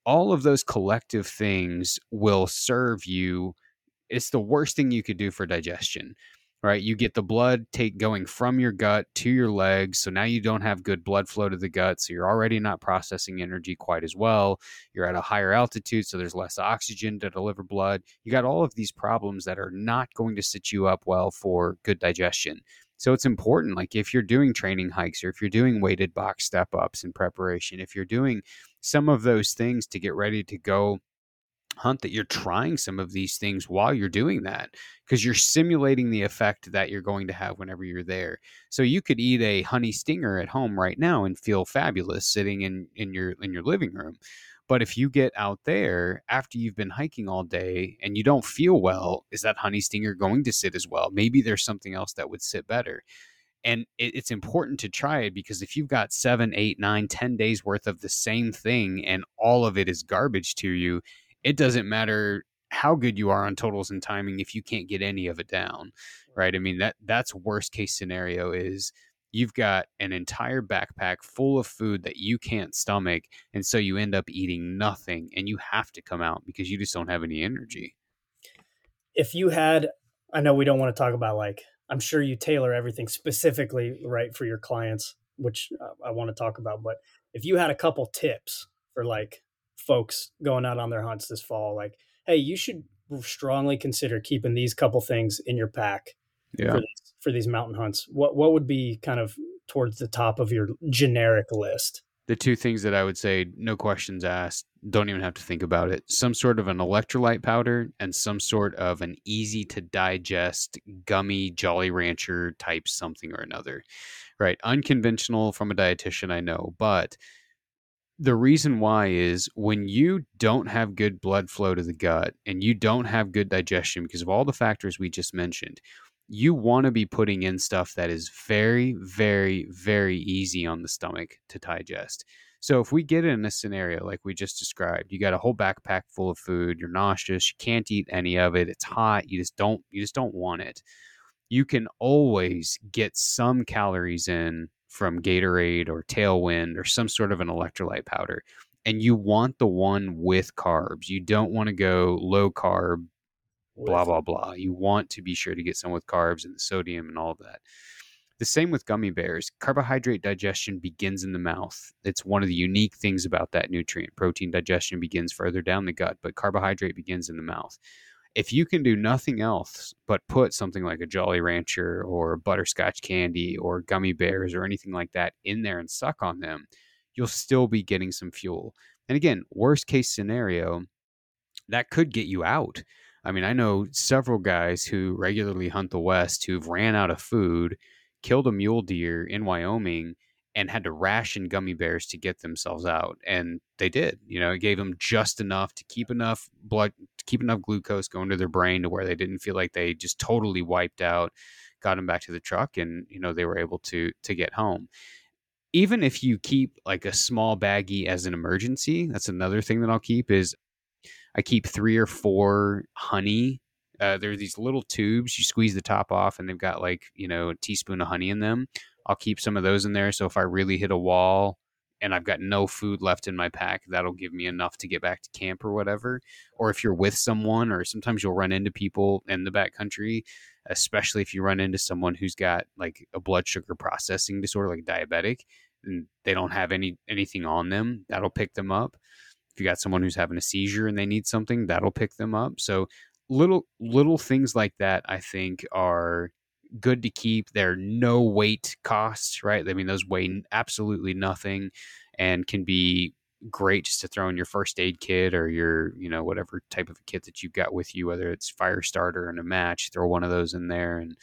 all of those collective things will serve you. It's the worst thing you could do for digestion right? You get the blood take going from your gut to your legs so now you don't have good blood flow to the gut so you're already not processing energy quite as well. You're at a higher altitude so there's less oxygen to deliver blood. You got all of these problems that are not going to set you up well for good digestion. So it's important like if you're doing training hikes or if you're doing weighted box step ups in preparation if you're doing some of those things to get ready to go hunt that you're trying some of these things while you're doing that because you're simulating the effect that you're going to have whenever you're there. So you could eat a honey stinger at home right now and feel fabulous sitting in in your in your living room. But if you get out there after you've been hiking all day and you don't feel well, is that honey stinger going to sit as well? Maybe there's something else that would sit better and it's important to try it because if you've got seven eight nine ten days worth of the same thing and all of it is garbage to you it doesn't matter how good you are on totals and timing if you can't get any of it down right? I mean that that's worst case scenario is you've got an entire backpack full of food that you can't stomach and so you end up eating nothing and you have to come out because you just don't have any energy. If you had i know we don't want to talk about like i'm sure you tailor everything specifically right for your clients which uh, i want to talk about but if you had a couple tips for like folks going out on their hunts this fall like hey you should strongly consider keeping these couple things in your pack yeah. for, these, for these mountain hunts what what would be kind of towards the top of your generic list the two things that I would say, no questions asked, don't even have to think about it. Some sort of an electrolyte powder and some sort of an easy to digest gummy Jolly Rancher type something or another. Right. Unconventional from a dietitian, I know, but the reason why is when you don't have good blood flow to the gut and you don't have good digestion because of all the factors we just mentioned, you want to be putting in stuff that is very, very, very easy on the stomach to digest. So if we get in a scenario like we just described, you got a whole backpack full of food, you're nauseous, you can't eat any of it, it's hot, you just don't you just don't want it. You can always get some calories in from Gatorade or Tailwind or some sort of an electrolyte powder. And you want the one with carbs. You don't want to go low carb, blah, blah, blah. You want to be sure to get some with carbs and the sodium and all of that. The same with gummy bears. Carbohydrate digestion begins in the mouth. It's one of the unique things about that nutrient. Protein digestion begins further down the gut, but carbohydrate begins in the mouth if you can do nothing else but put something like a Jolly Rancher or butterscotch candy or gummy bears or anything like that in there and suck on them, you'll still be getting some fuel. And again, worst case scenario, that could get you out. I mean, I know several guys who regularly hunt the West who've ran out of food, killed a mule deer in Wyoming, and had to ration gummy bears to get themselves out and they did you know it gave them just enough to keep enough blood to keep enough glucose going to their brain to where they didn't feel like they just totally wiped out got them back to the truck and you know they were able to to get home. Even if you keep like a small baggie as an emergency that's another thing that i'll keep is i keep three or four honey uh, there are these little tubes you squeeze the top off and they've got like you know a teaspoon of honey in them I'll keep some of those in there. So if I really hit a wall and I've got no food left in my pack, that'll give me enough to get back to camp or whatever. Or if you're with someone, or sometimes you'll run into people in the backcountry, especially if you run into someone who's got like a blood sugar processing disorder, like diabetic, and they don't have any anything on them, that'll pick them up. If you got someone who's having a seizure and they need something, that'll pick them up. So little little things like that, I think, are good to keep. They're no weight costs, right? I mean, those weigh absolutely nothing and can be great just to throw in your first aid kit or your, you know, whatever type of a kit that you've got with you, whether it's fire starter and a match, throw one of those in there and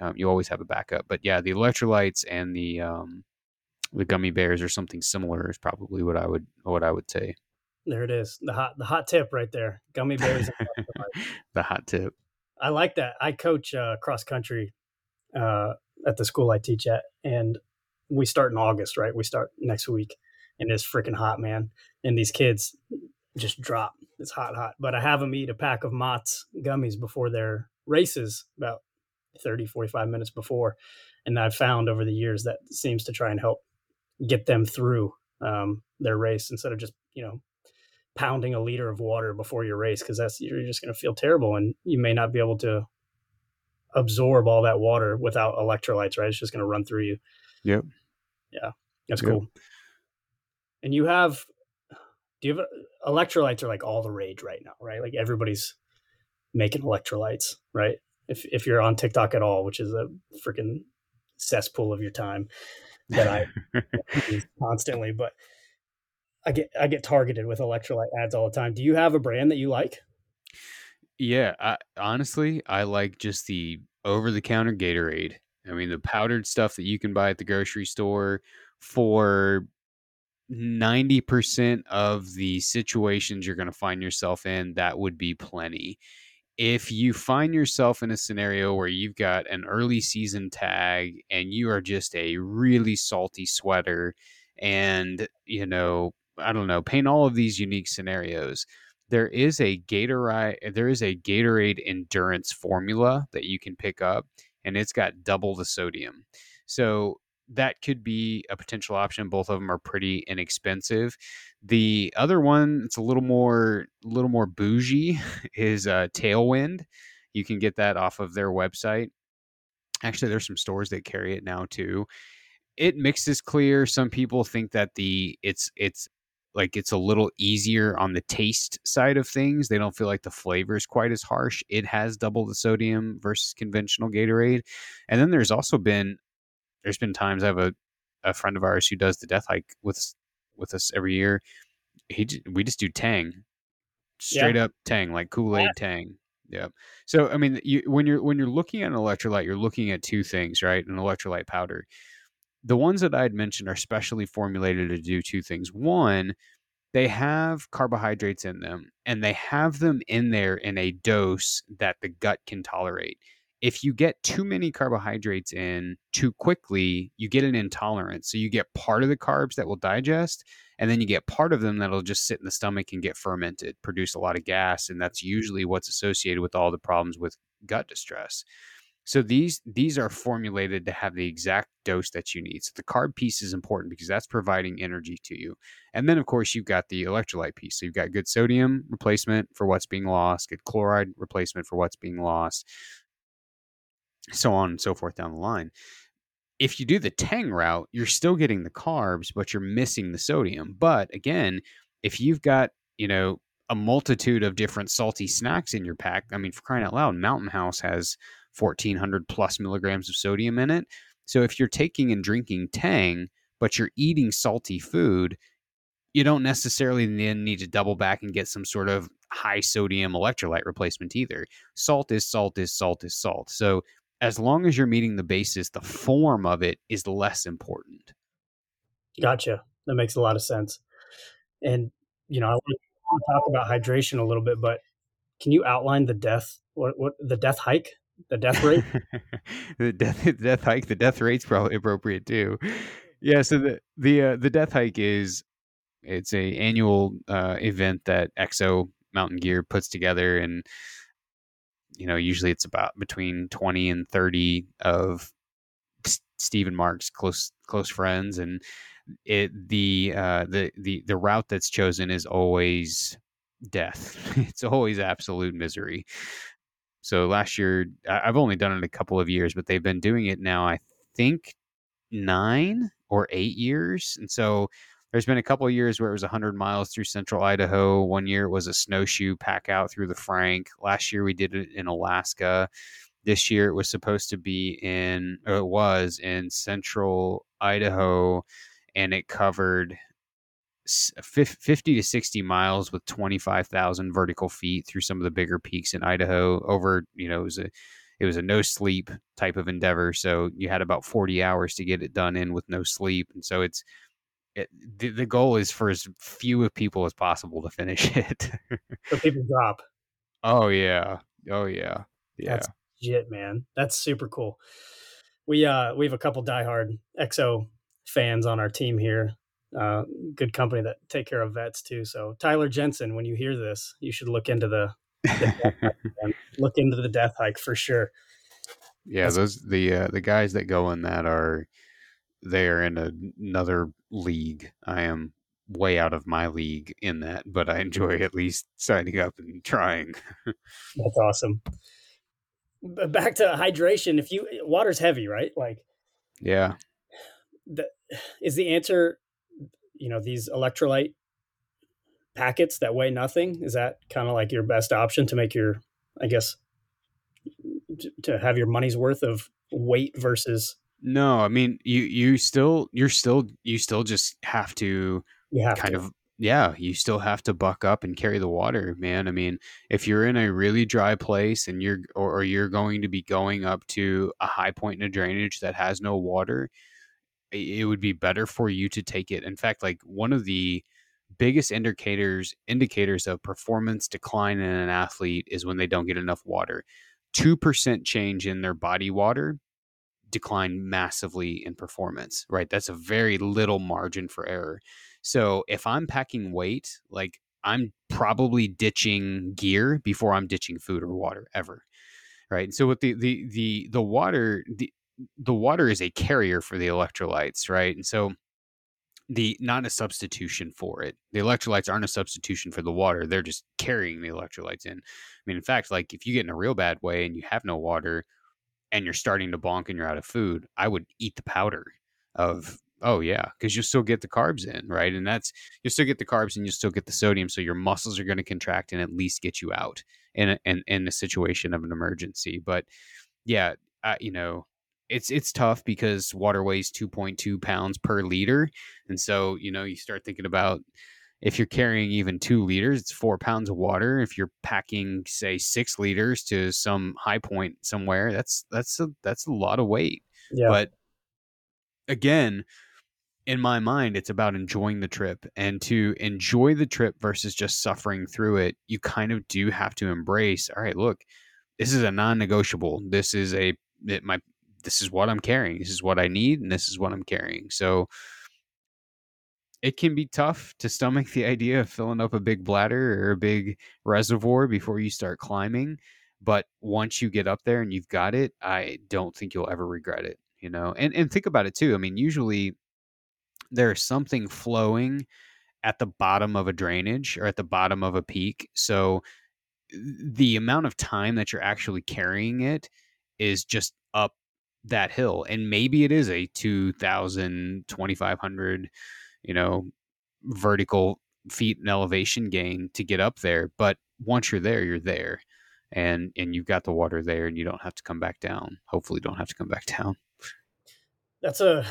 um, you always have a backup. But yeah, the electrolytes and the, um, the gummy bears or something similar is probably what I would, what I would say. There it is. The hot, the hot tip right there. Gummy bears. the hot tip. I like that. I coach uh, cross country uh, at the school I teach at, and we start in August, right? We start next week, and it's freaking hot, man. And these kids just drop. It's hot, hot. But I have them eat a pack of Mott's gummies before their races about 30, 45 minutes before. And I've found over the years that seems to try and help get them through um, their race instead of just, you know, pounding a liter of water before your race because that's you're just going to feel terrible and you may not be able to absorb all that water without electrolytes right it's just going to run through you yep yeah that's yep. cool and you have do you have electrolytes are like all the rage right now right like everybody's making electrolytes right if if you're on tiktok at all which is a freaking cesspool of your time that i constantly but I get I get targeted with electrolyte ads all the time. Do you have a brand that you like? Yeah, I, honestly, I like just the over the counter Gatorade. I mean, the powdered stuff that you can buy at the grocery store for 90% of the situations you're going to find yourself in, that would be plenty. If you find yourself in a scenario where you've got an early season tag and you are just a really salty sweater and, you know, I don't know, paint all of these unique scenarios. There is a Gatorade, there is a Gatorade endurance formula that you can pick up, and it's got double the sodium. So that could be a potential option. Both of them are pretty inexpensive. The other one, it's a little more, a little more bougie, is uh, Tailwind. You can get that off of their website. Actually, there's some stores that carry it now too. It mixes clear. Some people think that the it's it's like it's a little easier on the taste side of things. They don't feel like the flavor is quite as harsh. It has double the sodium versus conventional Gatorade. And then there's also been there's been times I have a, a friend of ours who does the death hike with with us every year. He we just do Tang, straight yeah. up Tang, like Kool Aid yeah. Tang. Yeah. So I mean, you, when you're when you're looking at an electrolyte, you're looking at two things, right? An electrolyte powder the ones that I had mentioned are specially formulated to do two things. One, they have carbohydrates in them and they have them in there in a dose that the gut can tolerate. If you get too many carbohydrates in too quickly, you get an intolerance. So you get part of the carbs that will digest, and then you get part of them that'll just sit in the stomach and get fermented, produce a lot of gas. And that's usually what's associated with all the problems with gut distress. So these these are formulated to have the exact dose that you need. So the carb piece is important because that's providing energy to you. And then of course you've got the electrolyte piece. So you've got good sodium replacement for what's being lost, good chloride replacement for what's being lost, so on and so forth down the line. If you do the Tang route, you're still getting the carbs, but you're missing the sodium. But again, if you've got, you know, a multitude of different salty snacks in your pack, I mean, for crying out loud, Mountain House has 1400 plus milligrams of sodium in it. So if you're taking and drinking Tang, but you're eating salty food, you don't necessarily then need to double back and get some sort of high sodium electrolyte replacement either. Salt is salt is salt is salt. So as long as you're meeting the basis, the form of it is less important. Gotcha. That makes a lot of sense. And you know, I want to talk about hydration a little bit, but can you outline the death what what the death hike the death rate? The death the death hike the death rate's probably appropriate too. Yeah so the the uh, the death hike is it's a annual uh, event that exo mountain gear puts together and you know usually it's about between 20 and 30 of Stephen Mark's close close friends and it the uh the the the route that's chosen is always death. It's always absolute misery so last year, I've only done it a couple of years, but they've been doing it now, I think nine or eight years. And so there's been a couple of years where it was 100 miles through central Idaho. One year it was a snowshoe pack out through the Frank. Last year we did it in Alaska. This year it was supposed to be in, or it was in central Idaho, and it covered 50 to 60 miles with 25,000 vertical feet through some of the bigger peaks in Idaho over, you know, it was a, it was a no sleep type of endeavor. So you had about 40 hours to get it done in with no sleep. And so it's, it, the, the goal is for as few of people as possible to finish it. so people drop. Oh yeah. Oh yeah. Yeah. That's legit, man. That's super cool. We, uh, we have a couple diehard EXO fans on our team here uh, good company that take care of vets too. So Tyler Jensen, when you hear this, you should look into the, the look into the death hike for sure. Yeah, That's- those the uh, the guys that go in that are they are in a, another league. I am way out of my league in that, but I enjoy at least signing up and trying. That's awesome. B- Back to hydration. If you water's heavy, right? Like, Yeah. the, is the answer, you know, these electrolyte packets that weigh nothing? Is that kind of like your best option to make your, I guess, to have your money's worth of weight versus No, I mean you you still you're still you still just have to you have kind to. of yeah, you still have to buck up and carry the water, man. I mean, if you're in a really dry place and you're or, or you're going to be going up to a high point in a drainage that has no water, it would be better for you to take it. In fact, like one of the biggest indicators indicators of performance decline in an athlete is when they don't get enough water. 2% change in their body water decline massively in performance, right? That's a very little margin for error. So if I'm packing weight, like I'm probably ditching gear before I'm ditching food or water ever. Right. And so with the the the the water the the water is a carrier for the electrolytes, right? And so the not a substitution for it. The electrolytes aren't a substitution for the water. They're just carrying the electrolytes in. I mean, in fact, like if you get in a real bad way and you have no water and you're starting to bonk and you're out of food, I would eat the powder of oh yeah, because you'll still get the carbs in, right? And that's you'll still get the carbs and you'll still get the sodium, so your muscles are going to contract and at least get you out in a, in in a situation of an emergency. But yeah, uh, you know, it's it's tough because water weighs 2.2 pounds per liter, and so you know you start thinking about if you're carrying even two liters, it's four pounds of water. If you're packing, say, six liters to some high point somewhere, that's that's a that's a lot of weight. Yeah. But again, in my mind, it's about enjoying the trip. And to enjoy the trip versus just suffering through it, you kind of do have to embrace, all right, look, this is a non-negotiable. This is a it my this is what I'm carrying. This is what I need, and this is what I'm carrying. So it can be tough to stomach the idea of filling up a big bladder or a big reservoir before you start climbing. But once you get up there and you've got it, I don't think you'll ever regret it. You know, and and think about it too. I mean, usually there's something flowing at the bottom of a drainage or at the bottom of a peak. So the amount of time that you're actually carrying it is just that hill. And maybe it is a 2,000, 2,500, you know, vertical feet in elevation gain to get up there. But once you're there, you're there. And, and you've got the water there and you don't have to come back down. Hopefully don't have to come back down. That's a uh,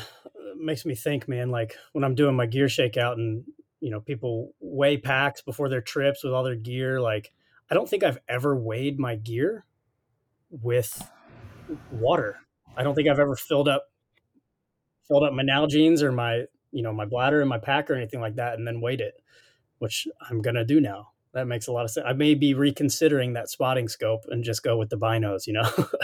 makes me think, man. Like when I'm doing my gear shakeout, and you know, people weigh packs before their trips with all their gear. Like, I don't think I've ever weighed my gear with water. I don't think I've ever filled up filled up my Nalgene's or my you know my bladder and my pack or anything like that, and then weighed it, which I'm gonna do now. That makes a lot of sense. I may be reconsidering that spotting scope and just go with the binos. You know.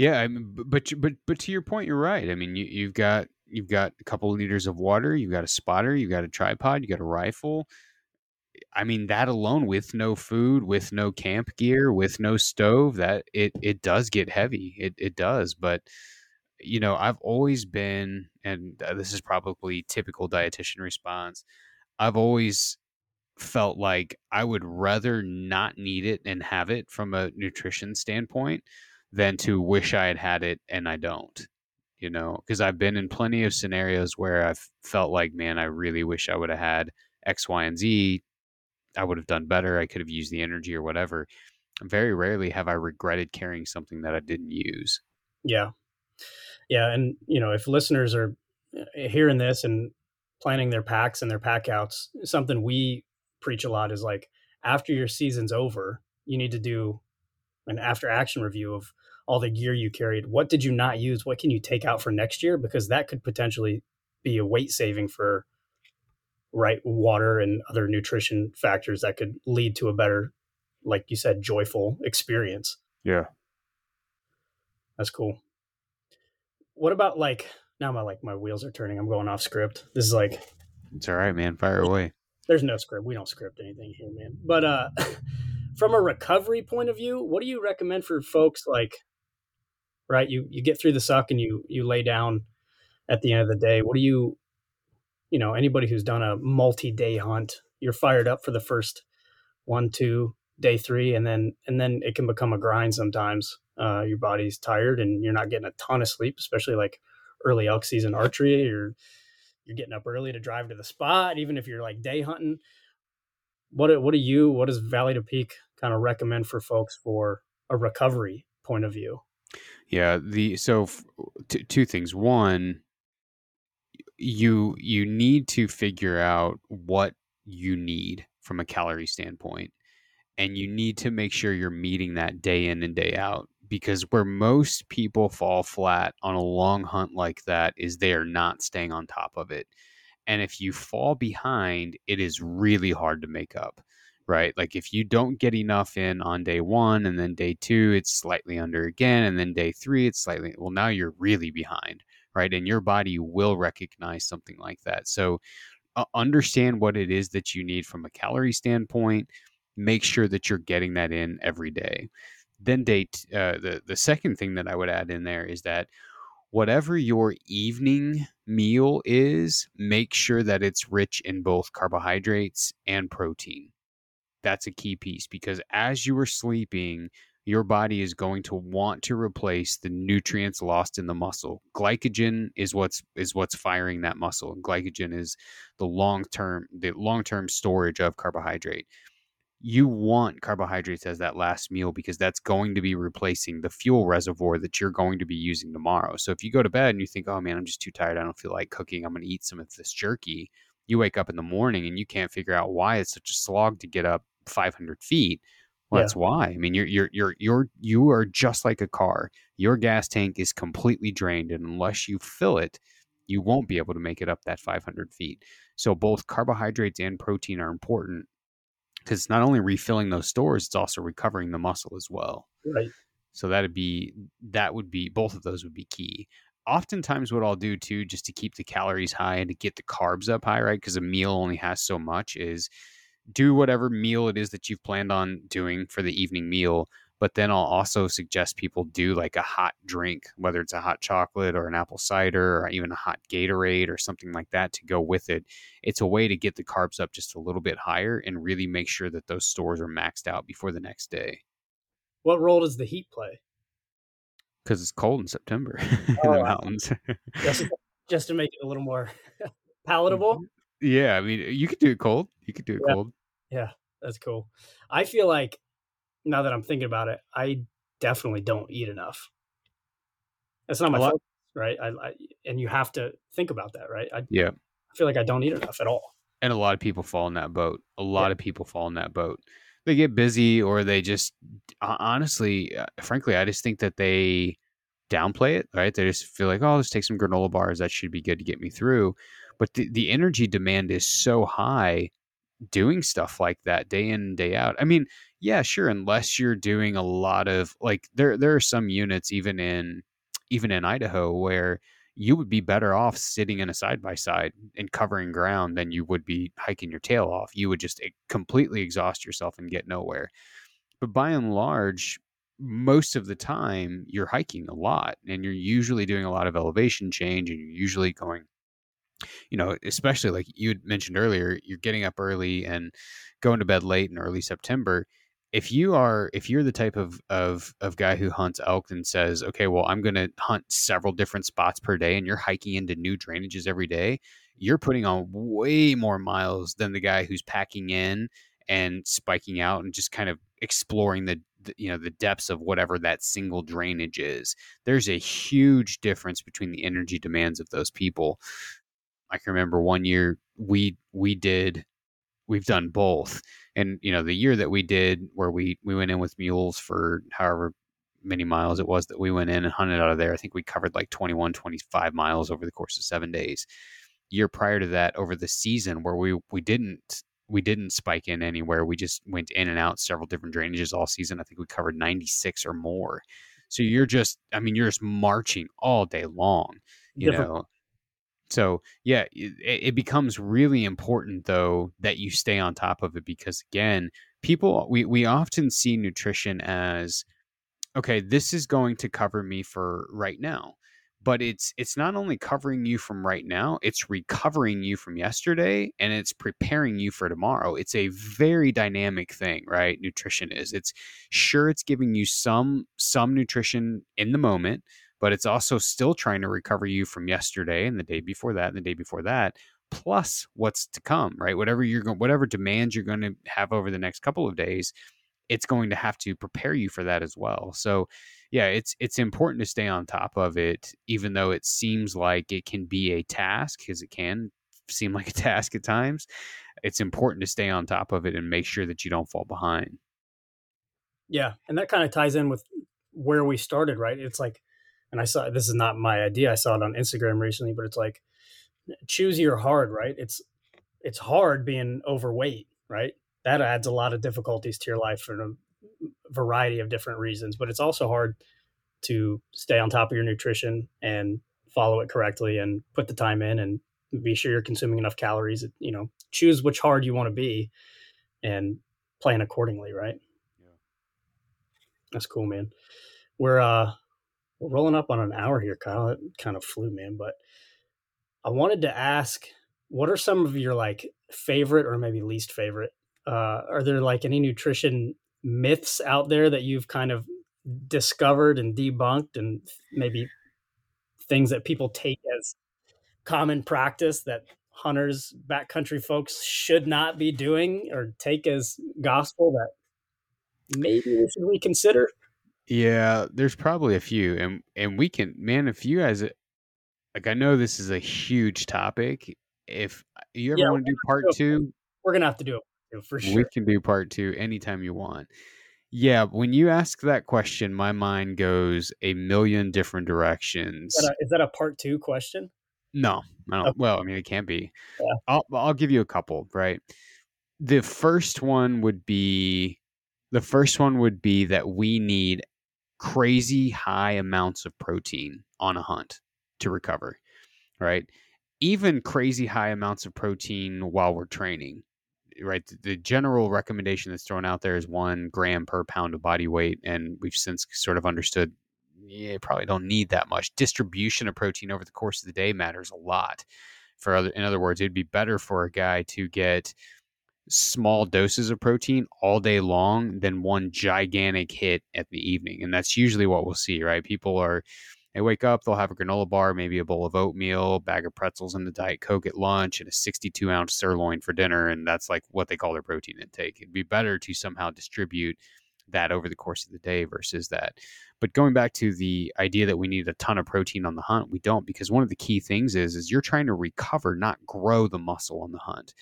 Yeah, I mean, but but but to your point, you're right. I mean, you, you've got you've got a couple liters of water, you've got a spotter, you've got a tripod, you got a rifle. I mean, that alone with no food, with no camp gear, with no stove, that it it does get heavy. It it does, but you know, I've always been, and this is probably typical dietitian response. I've always felt like I would rather not need it and have it from a nutrition standpoint than to wish I had had it and I don't. You know, because I've been in plenty of scenarios where I've felt like, man, I really wish I would have had X, Y, and Z. I would have done better. I could have used the energy or whatever. Very rarely have I regretted carrying something that I didn't use. Yeah. Yeah. And, you know, if listeners are uh, hearing this and planning their packs and their pack outs, something we preach a lot is like after your season's over, you need to do an after action review of all the gear you carried. What did you not use? What can you take out for next year? Because that could potentially be a weight saving for right water and other nutrition factors that could lead to a better, like you said, joyful experience. Yeah. That's cool. What about like now my like my wheels are turning. I'm going off script. This is like It's all right, man. Fire away. there's no script. We don't script anything here, man. But uh from a recovery point of view, what do you recommend for folks like right? You you get through the suck and you you lay down at the end of the day. What do you you know, anybody who's done a multi-day hunt, you're fired up for the first one, two, day three, and then and then it can become a grind sometimes. Uh, your body's tired and you're not getting a ton of sleep, especially like early elk season archery. You're you're getting up early to drive to the spot, even if you're like day hunting. What what do you what does Valley to Peak kind of recommend for folks for a recovery point of view? Yeah, the so f- t- two things. One, you you need to figure out what you need from a calorie standpoint and you need to make sure you're meeting that day in and day out because where most people fall flat on a long hunt like that is they are not staying on top of it and if you fall behind it is really hard to make up right? Like if you don't get enough in on day one and then day two it's slightly under again and then day three it's slightly well now you're really behind right and your body will recognize something like that so uh, understand what it is that you need from a calorie standpoint make sure that you're getting that in every day. Then date uh, the the second thing that I would add in there is that whatever your evening meal is, make sure that it's rich in both carbohydrates and protein. That's a key piece because as you are sleeping, your body is going to want to replace the nutrients lost in the muscle. Glycogen is what's is what's firing that muscle. And glycogen is the long-term the long-term storage of carbohydrate you want carbohydrates as that last meal because that's going to be replacing the fuel reservoir that you're going to be using tomorrow. So if you go to bed and you think, oh man, I'm just too tired, I don't feel like cooking, I'm going to eat some of this jerky, you wake up in the morning and you can't figure out why it's such a slog to get up 500 feet. Well, yeah. that's why. I mean, you're you're you're you're you are just like a car. Your gas tank is completely drained, and unless you fill it, you won't be able to make it up that 500 feet. So both carbohydrates and protein are important because it's not only refilling those stores, it's also recovering the muscle as well. Right. So that'd be that would be both of those would be key. Oftentimes, what I'll do too, just to keep the calories high and to get the carbs up high, right? Because a meal only has so much, is do whatever meal it is that you've planned on doing for the evening meal, but then I'll also suggest people do like a hot drink, whether it's a hot chocolate or an apple cider or even a hot Gatorade or something like that to go with it. It's a way to get the carbs up just a little bit higher and really make sure that those stores are maxed out before the next day. What role does the heat play? Because it's cold in September in oh, the mountains. just, just to make it a little more palatable. Mm-hmm. Yeah, I mean, you could do it cold. You could do it yeah. cold. Yeah, that's cool. I feel like now that I'm thinking about it, I definitely don't eat enough. That's not my fault, right? I, I, and you have to think about that, right? I, yeah. I feel like I don't eat enough at all. And a lot of people fall in that boat. A lot yeah. of people fall in that boat. They get busy, or they just honestly, uh, frankly, I just think that they downplay it. Right? They just feel like, oh, let's take some granola bars. That should be good to get me through. But the, the energy demand is so high doing stuff like that day in day out. I mean, yeah, sure, unless you're doing a lot of like there there are some units even in even in Idaho where you would be better off sitting in a side by side and covering ground than you would be hiking your tail off. You would just eh, completely exhaust yourself and get nowhere. But by and large, most of the time you're hiking a lot and you're usually doing a lot of elevation change and you're usually going you know, especially like you mentioned earlier, you're getting up early and going to bed late in early September. If you are, if you're the type of of of guy who hunts elk and says, okay, well, I'm going to hunt several different spots per day, and you're hiking into new drainages every day, you're putting on way more miles than the guy who's packing in and spiking out and just kind of exploring the, the, you know the depths of whatever that single drainage is there's a huge difference between the energy demands of those people I can remember one year we we did we've done both. And you know, the year that we did where we we went in with mules for however many miles it was that we went in and hunted out of there, I think we covered like 21 25 miles over the course of 7 days. Year prior to that over the season where we we didn't we didn't spike in anywhere. We just went in and out several different drainages all season. I think we covered 96 or more. So you're just, I mean, you're just marching all day long, you Different. know. So yeah, it, it, becomes really important though that you stay on top of it because again, people we we often see nutrition as okay, this is going to cover me for right now. But it's it's not only covering you from right now, it's recovering you from yesterday and it's preparing you for tomorrow. It's a very dynamic thing, right? Nutrition is. It's sure it's giving you some some nutrition in the moment, but it's also still trying to recover you from yesterday and the day before that and the day before that plus what's to come right whatever you're going whatever demands you're going to have over the next couple of days it's going to have to prepare you for that as well. So, yeah, it's it's important to stay on top of it, even though it seems like it can be a task, because it can seem like a task at times. It's important to stay on top of it and make sure that you don't fall behind. Yeah, and that kind of ties in with where we started, right? It's like, and I saw this is not my idea. I saw it on Instagram recently, but it's like choose your hard, right? It's it's hard being overweight, right? that adds a lot of difficulties to your life for a variety of different reasons. But it's also hard to stay on top of your nutrition and follow it correctly and put the time in and be sure you're consuming enough calories. You know, choose which hard you want to be and plan accordingly, right? Yeah. That's cool, man. We're uh we're rolling up on an hour here, Kyle. It kind of flew, man. But I wanted to ask, what are some of your like favorite or maybe least favorite uh, are there like any nutrition myths out there that you've kind of discovered and debunked and maybe things that people take as common practice that hunters backcountry folks should not be doing or take as gospel that maybe we should reconsider yeah there's probably a few and and we can man if you guys like i know this is a huge topic if uh, you ever yeah, want to do part two we're gonna have to do it for sure. We can do part two anytime you want. Yeah, when you ask that question, my mind goes a million different directions. Is that a, is that a part two question? No, I don't. Okay. Well, I mean, it can't be. Yeah. I'll I'll give you a couple. Right. The first one would be the first one would be that we need crazy high amounts of protein on a hunt to recover. Right. Even crazy high amounts of protein while we're training right? The general recommendation that's thrown out there is one gram per pound of body weight, and we've since sort of understood you probably don't need that much. Distribution of protein over the course of the day matters a lot. For other, in other words, it'd be better for a guy to get small doses of protein all day long than one gigantic hit at the evening, and that's usually what we'll see, right? People are they wake up, they'll have a granola bar, maybe a bowl of oatmeal, a bag of pretzels, and the Diet Coke at lunch, and a 62 ounce sirloin for dinner. And that's like what they call their protein intake. It'd be better to somehow distribute that over the course of the day versus that. But going back to the idea that we need a ton of protein on the hunt, we don't because one of the key things is is you're trying to recover, not grow the muscle on the hunt.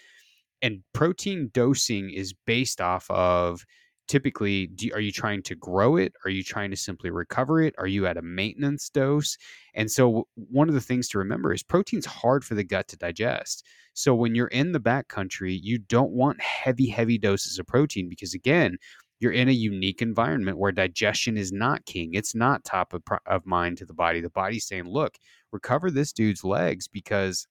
And protein dosing is based off of typically do, are you trying to grow it? Are you trying to simply recover it? Are you at a maintenance dose? And so one of the things to remember is protein's hard for the gut to digest. So when you're in the back country you don't want heavy heavy doses of protein because again you're in a unique environment where digestion is not king. It's not top of, of mind to the body. The body's saying look recover this dude's legs because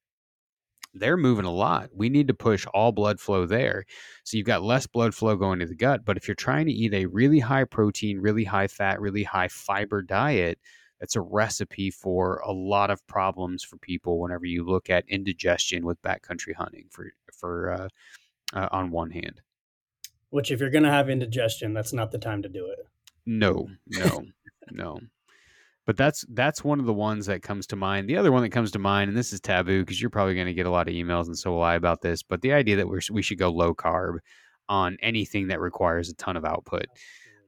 they're moving a lot. We need to push all blood flow there. So you've got less blood flow going to the gut. But if you're trying to eat a really high protein, really high fat, really high fiber diet, that's a recipe for a lot of problems for people whenever you look at indigestion with backcountry hunting for for uh, uh, on one hand. Which, if you're going to have indigestion, that's not the time to do it. No, no, no but that's that's one of the ones that comes to mind. The other one that comes to mind, and this is taboo because you're probably going to get a lot of emails, and so will I about this. But the idea that we're we should go low carb on anything that requires a ton of output.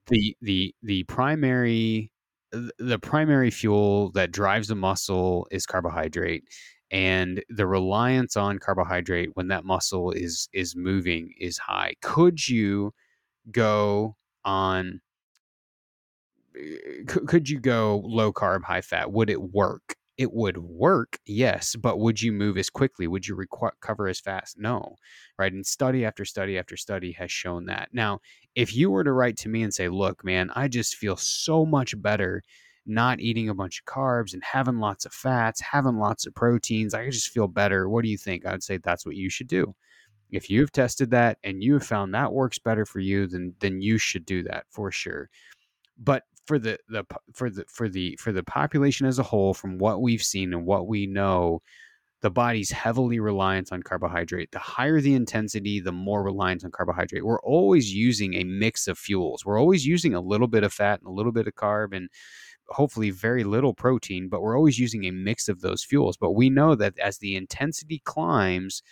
The the the primary the primary fuel that drives the muscle is carbohydrate and the reliance on carbohydrate when that muscle is is moving is high could you go on Eh, could you go low carb, high fat? Would it work? It would work, yes, but would you move as quickly? Would you recover as fast? No, right? And study after study after study has shown that. Now, if you were to write to me and say, look, man, I just feel so much better not eating a bunch of carbs and having lots of fats, having lots of proteins, I just feel better. What do you think? I'd say that's what you should do. If you've tested that and you have found that works better for you, then then you should do that for sure. But for the the for the for the for the population as a whole, from what we've seen and what we know, the body's heavily reliant on carbohydrate. The higher the intensity, the more reliant on carbohydrate. We're always using a mix of fuels. We're always using a little bit of fat and a little bit of carb and hopefully very little protein, but we're always using a mix of those fuels. But we know that as the intensity climbs,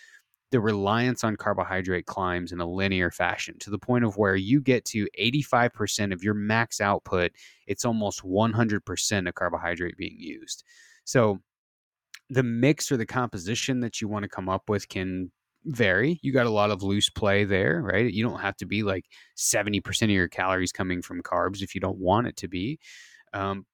the reliance on carbohydrate climbs in a linear fashion to the point of where you get to 85% of your max output, it's almost 100% of carbohydrate being used. So the mix or the composition that you want to come up with can vary. You got a lot of loose play there, right? You don't have to be like 70% of your calories coming from carbs if you don't want it to be. Um,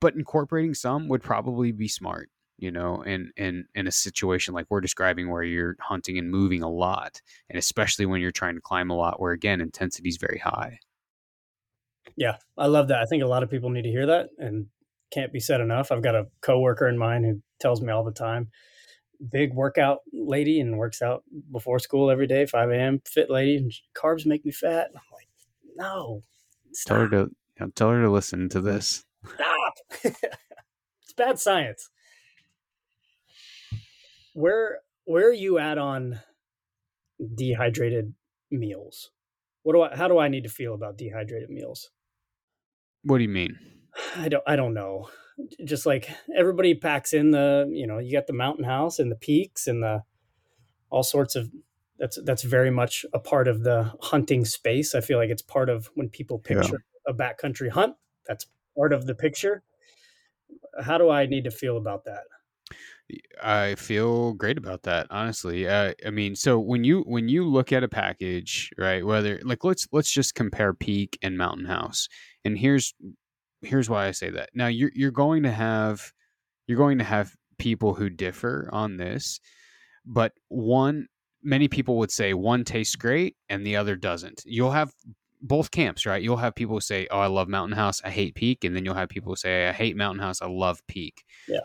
but incorporating some would probably be smart you know, in in in a situation like we're describing where you're hunting and moving a lot, and especially when you're trying to climb a lot, where again intensity is very high. Yeah, I love that. I think a lot of people need to hear that, and can't be said enough. I've got a coworker in mine who tells me all the time, big workout lady, and works out before school every day, five a.m. Fit lady, and carbs make me fat. I'm like, no, stop. tell her to you know, tell her to listen to this. Stop. it's bad science where where are you at on dehydrated meals? What do I how do I need to feel about dehydrated meals? What do you mean? I don't I don't know. Just like everybody packs in the, you know, you got the mountain house and the peaks and the all sorts of that's that's very much a part of the hunting space. I feel like it's part of when people picture yeah. a backcountry hunt. That's part of the picture. How do I need to feel about that? I feel great about that, honestly. Uh, I mean, so when you when you look at a package, right? Whether like let's let's just compare Peak and Mountain House, and here's here's why I say that. Now you're you're going to have you're going to have people who differ on this, but one many people would say one tastes great and the other doesn't. You'll have both camps, right? You'll have people say, "Oh, I love Mountain House, I hate Peak," and then you'll have people say, "I hate Mountain House, I love Peak." Yeah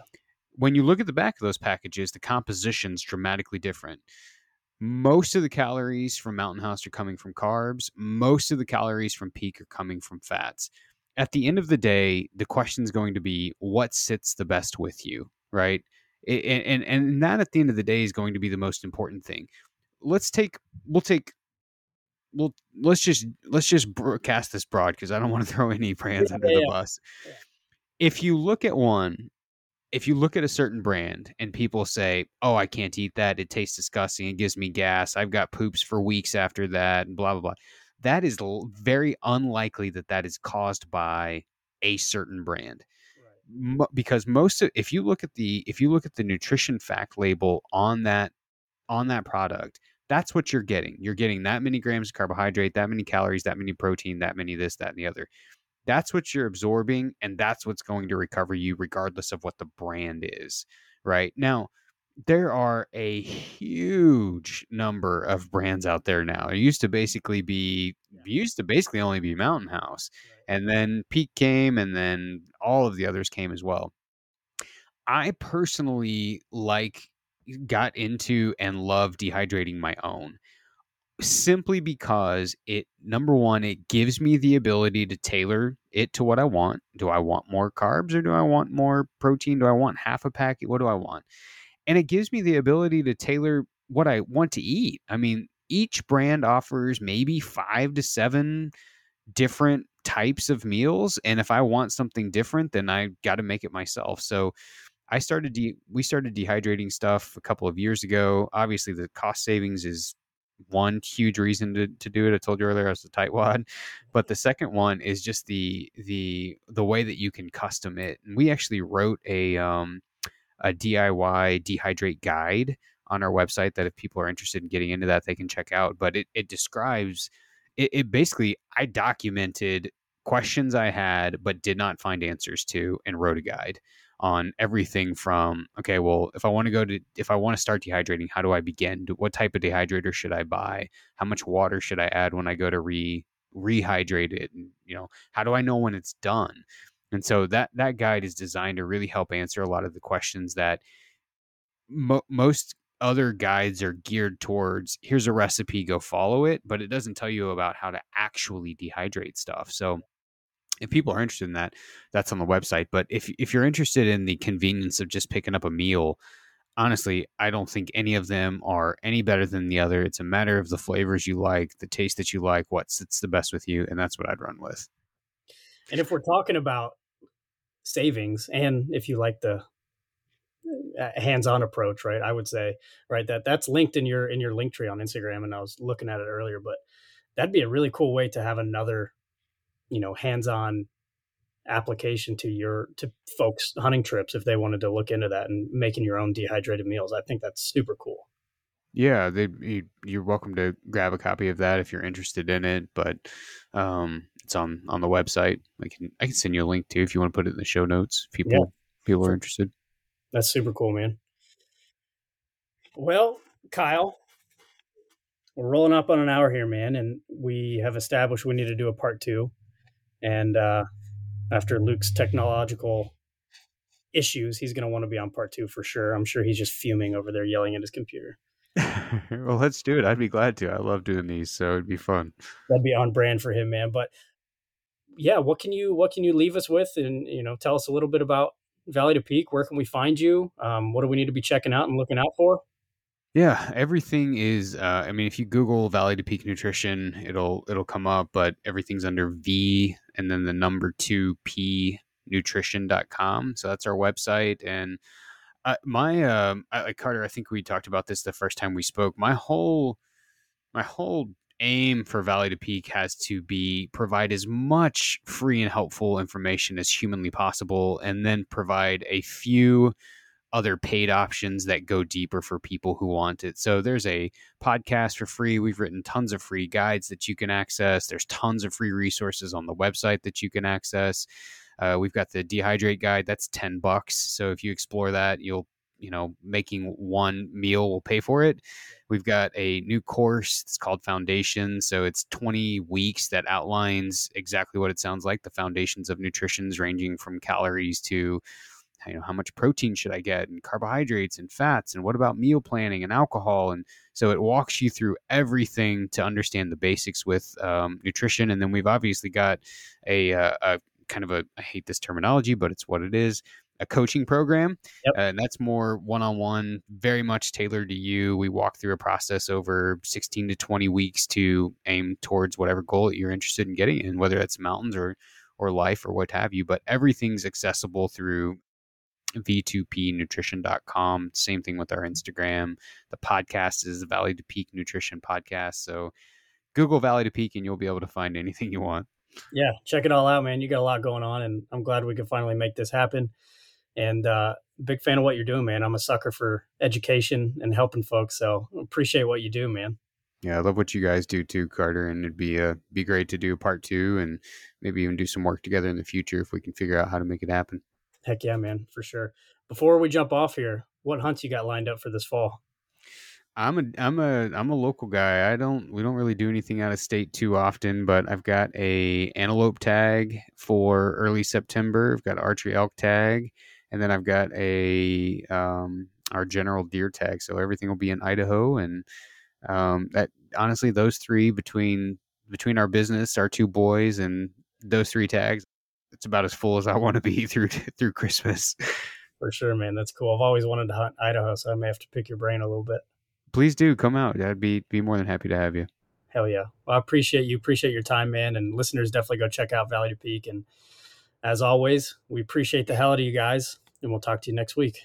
when you look at the back of those packages, the composition's dramatically different. Most of the calories from Mountain House are coming from carbs. Most of the calories from Peak are coming from fats. At the end of the day, the question is going to be what sits the best with you, right? And, and and that at the end of the day is going to be the most important thing. Let's take we'll take well let's just let's just cast this broad because I don't want to throw any brands yeah, under yeah, the bus. Yeah. If you look at one if you look at a certain brand and people say, "Oh, I can't eat that. It tastes disgusting. It gives me gas. I've got poops for weeks after that," and blah blah blah. That is very unlikely that that is caused by a certain brand. Right. because most of if you look at the if you look at the nutrition fact label on that on that product, that's what you're getting. You're getting that many grams of carbohydrate, that many calories, that many protein, that many this, that, and the other that's what you're absorbing and that's what's going to recover you regardless of what the brand is right? Now there are a huge number of brands out there now. It used to basically be used to basically only be mountain house and then peak came and then all of the others came as well. I personally like got into and love dehydrating my own simply because it number one it gives me the ability to tailor it to what i want. Do i want more carbs or do i want more protein? Do i want half a packet? What do i want? And it gives me the ability to tailor what i want to eat. I mean each brand offers maybe five to seven different types of meals and if i want something different then i got to make it myself. So i started de- we started dehydrating stuff a couple of years ago. Obviously the cost savings is one huge reason to, to do it. I told you earlier I was a tightwad, but the second one is just the the the way that you can custom it. And we actually wrote a um, a DIY dehydrate guide on our website that if people are interested in getting into that, they can check out. But it it describes it, it basically I documented questions I had but did not find answers to and wrote a guide on everything from okay well if i want to go to if i want to start dehydrating how do i begin? What type of dehydrator should i buy? How much water should i add when i go to re rehydrate it? And you know how do i know when it's done? And so that that guide is designed to really help answer a lot of the questions that mo- most other guides are geared towards here's a recipe go follow it but it doesn't tell you about how to actually dehydrate stuff. So if people are interested in that, that's on the website. But if if you're interested in the convenience of just picking up a meal, honestly, I don't think any of them are any better than the other. It's a matter of the flavors you like, the taste that you like, what sits the best with you, and that's what I'd run with. And if we're talking about savings, and if you like the uh, hands-on approach, right? I would say, right, that that's linked in your in your link tree on Instagram, and I was looking at it earlier, but that'd be a really cool way to have another, you know, hands-on application to your to folks hunting trips if they wanted to look into that and making your own dehydrated meals. I think that's super cool. Yeah, they you're welcome to grab a copy of that if you're interested in it, but um, it's on on the website. I can I can send you a link too if you want to put it in the show notes. People yeah. people are interested. That's super cool, man. Well, Kyle, we're rolling up on an hour here, man, and we have established we need to do a part two. And uh, after Luke's technological issues, he's going to want to be on part two for sure. I'm sure he's just fuming over there, yelling at his computer. well, let's do it. I'd be glad to. I love doing these, so it'd be fun. That'd be on brand for him, man. But yeah, what can you what can you leave us with, and you know, tell us a little bit about Valley to Peak. Where can we find you? Um, what do we need to be checking out and looking out for? Yeah, everything is. Uh, I mean, if you Google Valley to Peak Nutrition, it'll it'll come up. But everything's under V and then the number two P nutrition.com. So that's our website. And uh, my uh, I, Carter, I think we talked about this the first time we spoke. My whole my whole aim for Valley to Peak has to be provide as much free and helpful information as humanly possible, and then provide a few other paid options that go deeper for people who want it. So there's a podcast for free. We've written tons of free guides that you can access. There's tons of free resources on the website that you can access. Uh, we've got the dehydrate guide. That's 10 bucks. So if you explore that, you'll you know making one meal will pay for it we've got a new course it's called foundation so it's 20 weeks that outlines exactly what it sounds like the foundations of nutritions ranging from calories to you know how much protein should i get and carbohydrates and fats and what about meal planning and alcohol? And so it walks you through everything to understand the basics with um, nutrition. And then we've obviously got a, uh, a kind of a i hate this terminology but it's what it is a coaching program. Yep. uh, and that's more one-on-one very much tailored to you. We walk through a process over 16 to 20 weeks to aim towards whatever goal that you're interested in getting in whether that's mountains or or life or what have you. But everything's accessible through v2pnutrition.com. Same thing with our Instagram. The podcast is the Valley to Peak Nutrition Podcast. So Google Valley to Peak and you'll be able to find anything you want. Yeah, check it all out, man. You got a lot going on, and I'm glad we could finally make this happen. And uh, big fan of what you're doing, man. I'm a sucker for education and helping folks, so appreciate what you do, man. Yeah, I love what you guys do too, Carter. And it'd be uh, be great to do part two, and maybe even do some work together in the future if we can figure out how to make it happen. Heck yeah, man, for sure. Before we jump off here, what hunts you got lined up for this fall? I'm a I'm a I'm a local guy. I don't we don't really do anything out of state too often, but I've got a antelope tag for early September. I've got archery elk tag, and then I've got a um, our general deer tag. So everything will be in Idaho, and um, that honestly those three between between our business, our two boys, and those three tags, it's about as full as I want to be through through Christmas. For sure, man. That's cool. I've always wanted to hunt Idaho, so I may have to pick your brain a little bit. Please do come out. I'd be be more than happy to have you. Hell yeah. Well, I appreciate you. Appreciate your time, man. And listeners, definitely go check out Valley to Peak. And as always, we appreciate the hell out of you guys. And we'll talk to you next week.